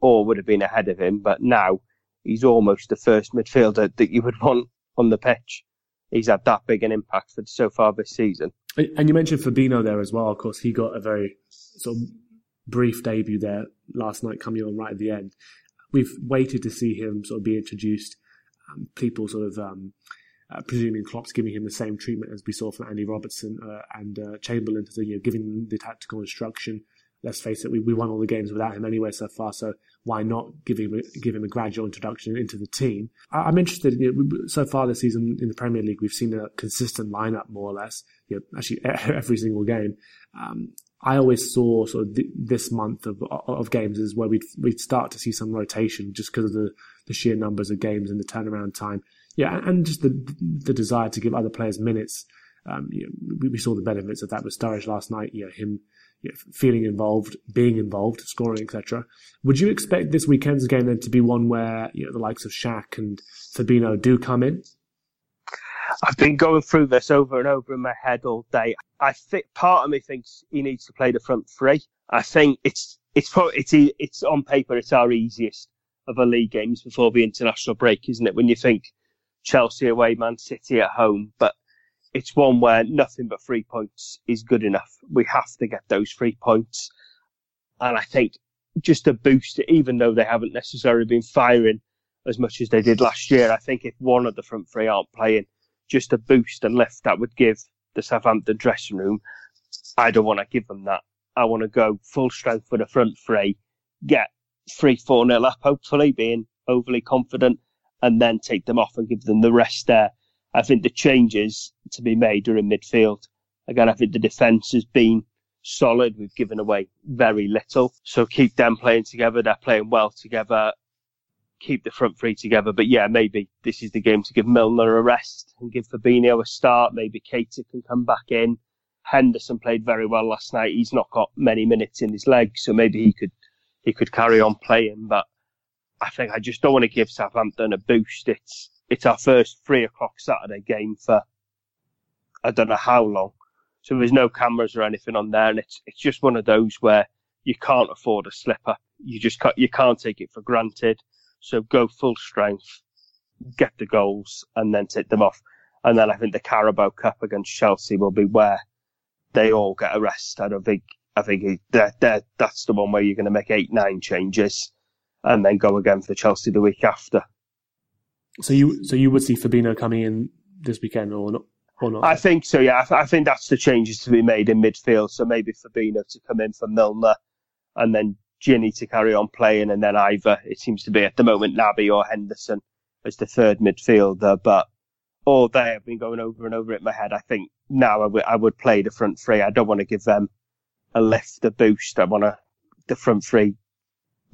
or would have been ahead of him. But now he's almost the first midfielder that you would want on the pitch. He's had that big an impact for so far this season. And you mentioned Fabinho there as well. Of course, he got a very sort of brief debut there last night, coming on right at the end. We've waited to see him sort of be introduced. Um, people sort of um, uh, presuming Klopp's giving him the same treatment as we saw from Andy Robertson uh, and uh, Chamberlain, so you know, giving the tactical instruction. Let's face it, we, we won all the games without him anyway so far, so why not give him a, give him a gradual introduction into the team? I, am interested. You know, so far this season in the Premier League, we've seen a consistent lineup more or less. You know, actually every single game. Um, I always saw sort of th- this month of of games is where we'd we'd start to see some rotation just because of the, the sheer numbers of games and the turnaround time yeah, and just the the desire to give other players minutes. Um, you know, we, saw the benefits of that with Sturridge last night. You know, him you know, feeling involved, being involved, scoring, etc. Would you expect this weekend's game then to be one where you know the likes of Shaq and Fabinho do come in? I've been going through this over and over in my head all day. I think part of me thinks he needs to play the front three. I think it's it's probably, it's it's on paper it's our easiest of our league games before the international break, isn't it? When you think Chelsea away, Man City at home, but it's one where nothing but three points is good enough. We have to get those three points, and I think just a boost even though they haven't necessarily been firing as much as they did last year. I think if one of the front three aren't playing, just a boost and lift that would give the Southampton dressing room. I don't want to give them that. I want to go full strength for the front three, get three, four nil up, hopefully being overly confident, and then take them off and give them the rest there. I think the changes to be made are in midfield. Again, I think the defence has been solid. We've given away very little. So keep them playing together. They're playing well together. Keep the front three together. But yeah, maybe this is the game to give Milner a rest and give Fabinho a start. Maybe Keita can come back in. Henderson played very well last night. He's not got many minutes in his legs, so maybe he could he could carry on playing. But I think I just don't want to give Southampton a boost. It's it's our first three o'clock Saturday game for I don't know how long. So there's no cameras or anything on there, and it's it's just one of those where you can't afford a slipper. You just can't, you can't take it for granted. So go full strength, get the goals, and then take them off. And then I think the Carabao Cup against Chelsea will be where they all get a rest. I don't think I think that that that's the one where you're going to make eight nine changes, and then go again for Chelsea the week after. So you so you would see Fabinho coming in this weekend or not? Or not? I think so. Yeah, I, th- I think that's the changes to be made in midfield. So maybe Fabinho to come in for Milner, and then Gini to carry on playing, and then either it seems to be at the moment Naby or Henderson as the third midfielder. But all day I've been going over and over it in my head. I think now I, w- I would play the front three. I don't want to give them a lift, a boost. I want to the front three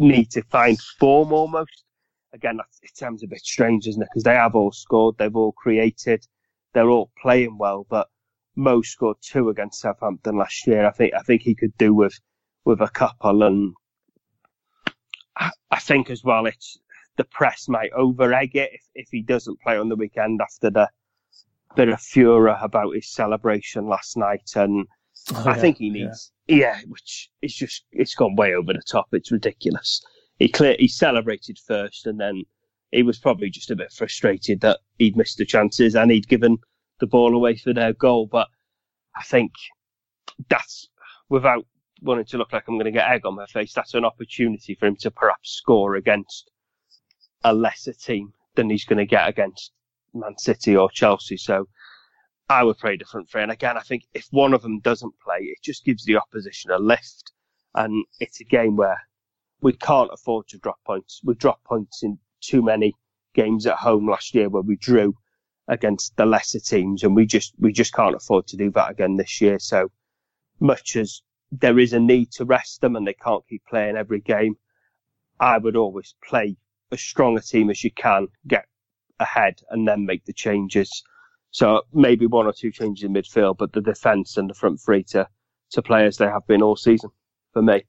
need to find form almost. Again, that, it sounds a bit strange, isn't it? Because they have all scored, they've all created, they're all playing well. But Mo scored two against Southampton last year. I think I think he could do with with a couple, and I, I think as well it's the press might over egg it if, if he doesn't play on the weekend after the bit of furor about his celebration last night. And oh, I yeah, think he needs, yeah. yeah, which is just, it's gone way over the top. It's ridiculous. He clear, he celebrated first and then he was probably just a bit frustrated that he'd missed the chances and he'd given the ball away for their goal. But I think that's without wanting to look like I'm going to get egg on my face. That's an opportunity for him to perhaps score against a lesser team than he's going to get against Man City or Chelsea. So I would play a different free. And again, I think if one of them doesn't play, it just gives the opposition a lift. And it's a game where we can't afford to drop points. We dropped points in too many games at home last year where we drew against the lesser teams and we just, we just can't afford to do that again this year. So much as there is a need to rest them and they can't keep playing every game, I would always play as strong a team as you can, get ahead, and then make the changes. So maybe one or two changes in midfield, but the defence and the front three to, to play as they have been all season for me.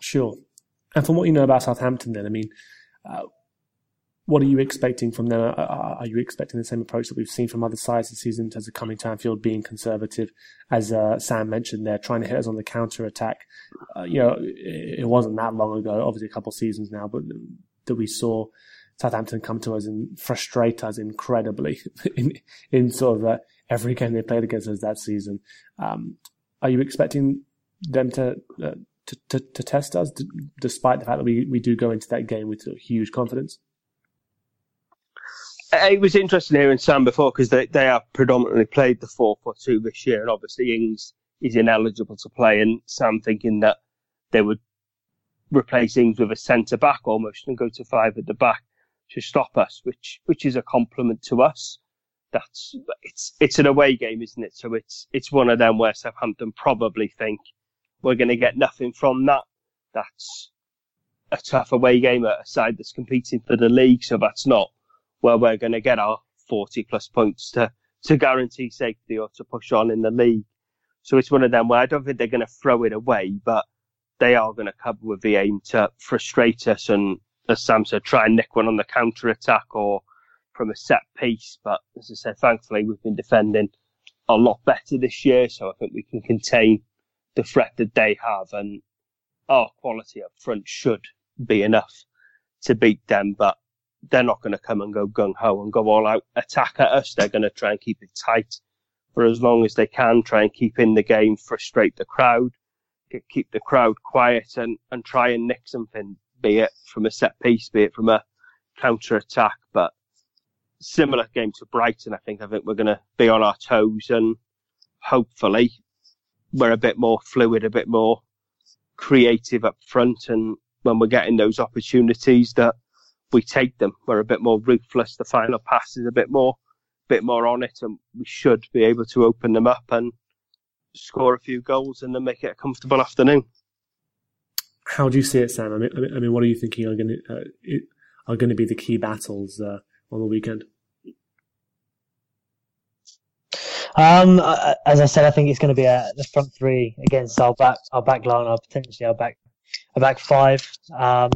Sure. And from what you know about Southampton, then, I mean, uh, what are you expecting from them? Are you expecting the same approach that we've seen from other sides this season in terms of coming to Anfield, being conservative? As uh, Sam mentioned, they're trying to hit us on the counter attack. Uh, you know, it, it, wasn't that long ago, obviously a couple of seasons now, but that we saw Southampton come to us and frustrate us incredibly in, in sort of uh, every game they played against us that season. Um, are you expecting them to, uh, to, to, to, test us, d- despite the fact that we, we do go into that game with huge confidence? It was interesting hearing Sam before because they, they have predominantly played the 4 4 2 this year, and obviously Ings is ineligible to play, and Sam thinking that they would replace Ings with a centre back almost and go to five at the back to stop us, which which is a compliment to us. That's it's it's an away game, isn't it? So it's it's one of them where Southampton probably think we're going to get nothing from that. That's a tough away game at a side that's competing for the league, so that's not where we're going to get our 40 plus points to to guarantee safety or to push on in the league. So it's one of them where I don't think they're going to throw it away, but they are going to come with the aim to frustrate us and, as Sam said, try and nick one on the counter attack or from a set piece. But as I said, thankfully we've been defending a lot better this year, so I think we can contain the threat that they have. And our quality up front should be enough to beat them, but they're not going to come and go gung ho and go all out attack at us. They're going to try and keep it tight for as long as they can, try and keep in the game, frustrate the crowd, keep the crowd quiet and, and try and nick something, be it from a set piece, be it from a counter attack. But similar game to Brighton, I think. I think we're going to be on our toes and hopefully we're a bit more fluid, a bit more creative up front. And when we're getting those opportunities that we take them, we're a bit more ruthless. The final pass is a bit more, bit more on it and we should be able to open them up and score a few goals and then make it a comfortable afternoon. How do you see it, Sam? I mean, I mean, what are you thinking are going to uh, are going to be the key battles uh, on the weekend? Um, as I said, I think it's going to be a, the front three against our back, our back line, or potentially our back, our back five. Um,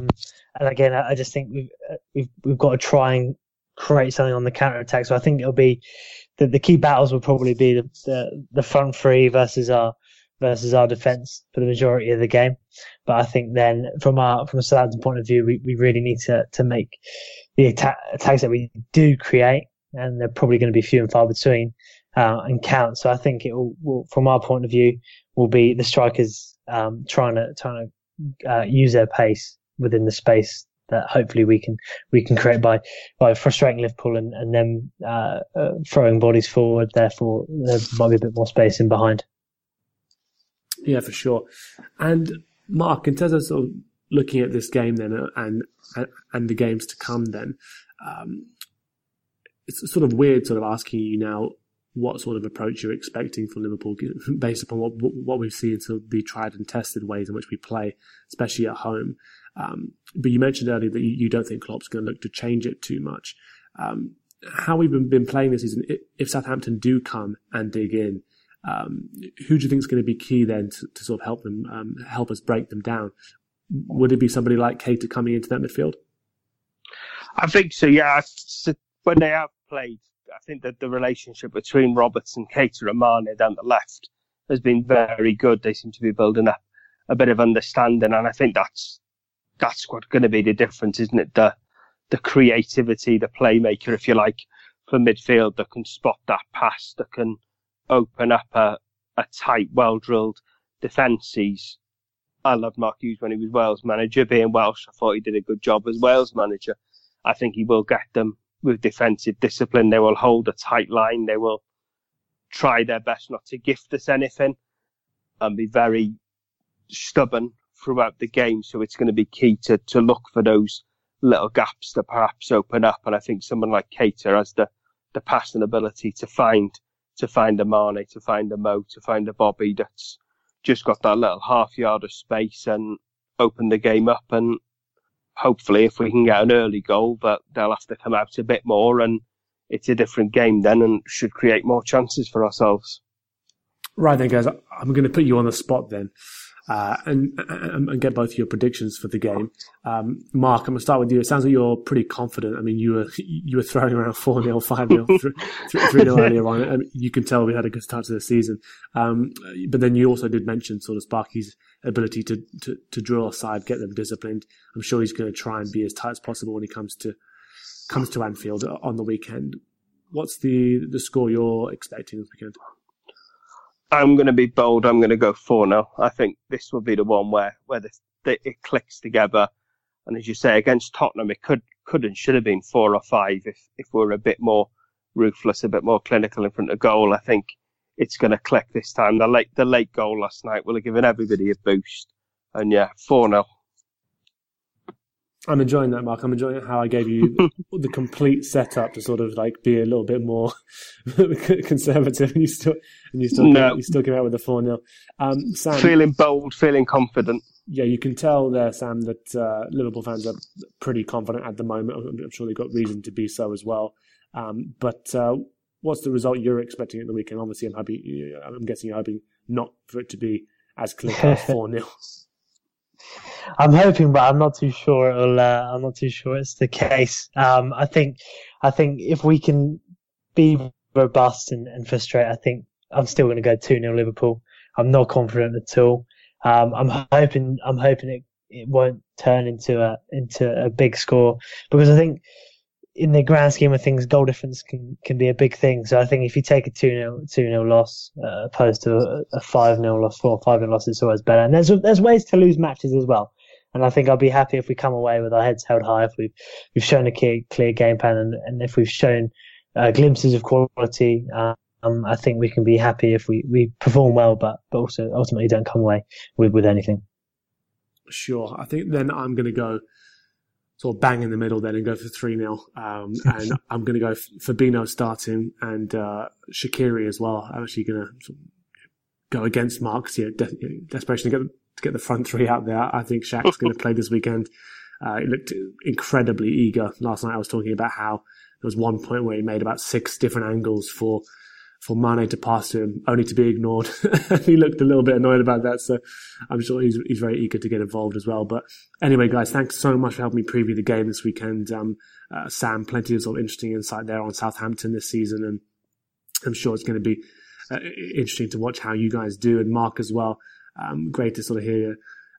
and again, I just think we've we've we've got to try and create something on the counter attack. So I think it'll be the, the key battles will probably be the, the, the front three versus our versus our defence for the majority of the game. But I think then from our from a Southampton point of view, we, we really need to to make the attack, attacks that we do create, and they're probably going to be few and far between, uh, and count. So I think it will, will, from our point of view, will be the strikers um, trying to trying to uh, use their pace within the space that hopefully we can we can create by by frustrating Liverpool and and them uh, uh, throwing bodies forward. Therefore, there might be a bit more space in behind. Yeah, for sure. And Mark, in terms of sort of looking at this game then uh, and and, and the games to come, then um, it's sort of weird, sort of asking you now what sort of approach you're expecting from Liverpool based upon what what we've seen sort of the tried and tested ways in which we play, especially at home. Um, but you mentioned earlier that you, you, don't think Klopp's going to look to change it too much. Um, how we've been playing this season, if Southampton do come and dig in, um, who do you think is going to be key then to, to sort of help them, um, help us break them down? Would it be somebody like Keita coming into that midfield? I think so. Yeah, when they have played, I think that the relationship between Roberts and Keita and down the left has been very good. They seem to be building up a bit of understanding, and I think that's that's what's going to be the difference, isn't it? The the creativity, the playmaker, if you like, for midfield that can spot that pass, that can open up a, a tight, well drilled defence. He's I loved Mark Hughes when he was Wales manager. Being Welsh, I thought he did a good job as Wales manager. I think he will get them with defensive discipline. They will hold a tight line. They will try their best not to gift us anything and be very stubborn throughout the game. So it's going to be key to, to look for those little gaps that perhaps open up. And I think someone like Keita has the, the passing ability to find, to find a Mane, to find a Mo, to find a Bobby that's just got that little half yard of space and open the game up. And hopefully if we can get an early goal, but they'll have to come out a bit more and it's a different game then and should create more chances for ourselves. Right then, guys, I'm going to put you on the spot then uh, and, and get both your predictions for the game. Um, Mark, I'm going to start with you. It sounds like you're pretty confident. I mean, you were you were throwing around four 0 five 0 three 0 earlier on. and you can tell we had a good start to the season. Um, but then you also did mention sort of Sparky's ability to, to, to drill aside, get them disciplined. I'm sure he's going to try and be as tight as possible when he comes to comes to Anfield on the weekend. What's the the score you're expecting this weekend? I'm going to be bold. I'm going to go 4 0. I think this will be the one where, where the, it clicks together. And as you say, against Tottenham, it could, could and should have been four or five if, if we are a bit more ruthless, a bit more clinical in front of goal. I think it's going to click this time. The late, the late goal last night will have given everybody a boost. And yeah, 4 0. I'm enjoying that, Mark. I'm enjoying how I gave you the complete setup to sort of like be a little bit more conservative, and you still and you still no. came, you still came out with a four 0 um, Sam, feeling bold, feeling confident. Yeah, you can tell there, Sam, that uh, Liverpool fans are pretty confident at the moment. I'm sure they've got reason to be so as well. Um, but uh, what's the result you're expecting at the weekend? Obviously, I'm happy. I'm guessing you're hoping not for it to be as clear as four 0 I'm hoping, but I'm not too sure. It'll, uh, I'm not too sure it's the case. Um, I think, I think if we can be robust and, and frustrate, I think I'm still going to go two 0 Liverpool. I'm not confident at all. Um, I'm hoping I'm hoping it, it won't turn into a into a big score because I think in the grand scheme of things, goal difference can, can be a big thing. So I think if you take a 2 0 two nil loss uh, opposed to a 5 0 loss, 4 5 0 loss, it's always better. And there's there's ways to lose matches as well. And I think I'll be happy if we come away with our heads held high, if we've we've shown a clear, clear game plan, and, and if we've shown uh, glimpses of quality. Um, I think we can be happy if we, we perform well, but but also ultimately don't come away with with anything. Sure, I think then I'm going to go sort of bang in the middle then and go for 3 0. Um, and I'm going to go for Fabinho starting and uh, Shaqiri as well. I'm actually going to go against Mark's yeah, de- desperation to get, to get the front three out there. I think Shaq's going to play this weekend. Uh, he looked incredibly eager. Last night I was talking about how there was one point where he made about six different angles for for Mane to pass to him, only to be ignored. he looked a little bit annoyed about that, so I'm sure he's he's very eager to get involved as well. But anyway, guys, thanks so much for helping me preview the game this weekend. Um, uh, Sam, plenty of sort of interesting insight there on Southampton this season, and I'm sure it's going to be uh, interesting to watch how you guys do, and Mark as well. Um, great to sort of hear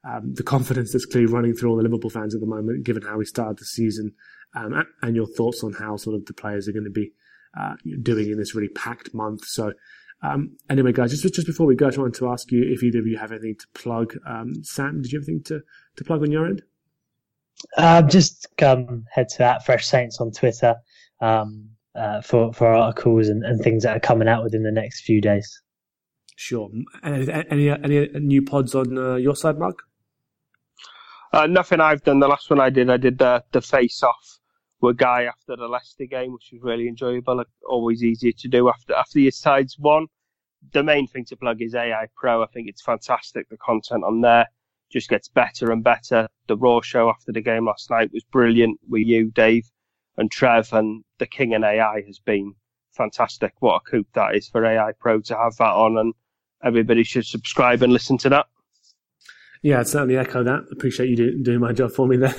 um, the confidence that's clearly running through all the Liverpool fans at the moment, given how we started the season, um, and your thoughts on how sort of the players are going to be uh, doing in this really packed month. So, um, anyway, guys, just just before we go, I just wanted to ask you if either of you have anything to plug. Um, Sam, did you have anything to, to plug on your end? Uh, just come head to at Fresh Saints on Twitter um, uh, for for articles and, and things that are coming out within the next few days. Sure. Any any, any new pods on uh, your side, Mark? Uh, nothing I've done. The last one I did, I did the the face off with Guy after the Leicester game, which was really enjoyable. Like, always easier to do after after your sides won. The main thing to plug is AI Pro. I think it's fantastic. The content on there just gets better and better. The Raw show after the game last night was brilliant with you, Dave, and Trev, and the King and AI has been fantastic. What a coup that is for AI Pro to have that on, and everybody should subscribe and listen to that. Yeah, I'd certainly echo that. Appreciate you do, doing my job for me there,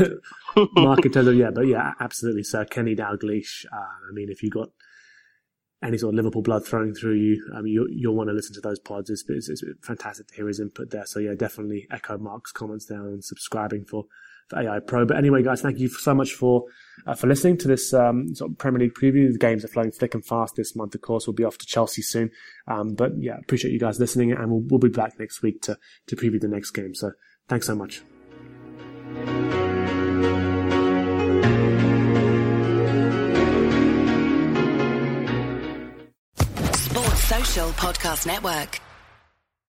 Mark. In terms of yeah, but yeah, absolutely, sir. Kenny Dalglish. Uh, I mean, if you got any sort of Liverpool blood flowing through you, um, you you'll want to listen to those pods. It's, it's, it's, fantastic to hear his input there. So yeah, definitely echo Mark's comments there and subscribing for, for AI Pro. But anyway, guys, thank you so much for uh, for listening to this um, sort of Premier League preview. The games are flowing thick and fast this month. Of course, we'll be off to Chelsea soon. Um, but yeah, appreciate you guys listening, and we'll, we'll be back next week to to preview the next game. So thanks so much. Sports Social Podcast Network.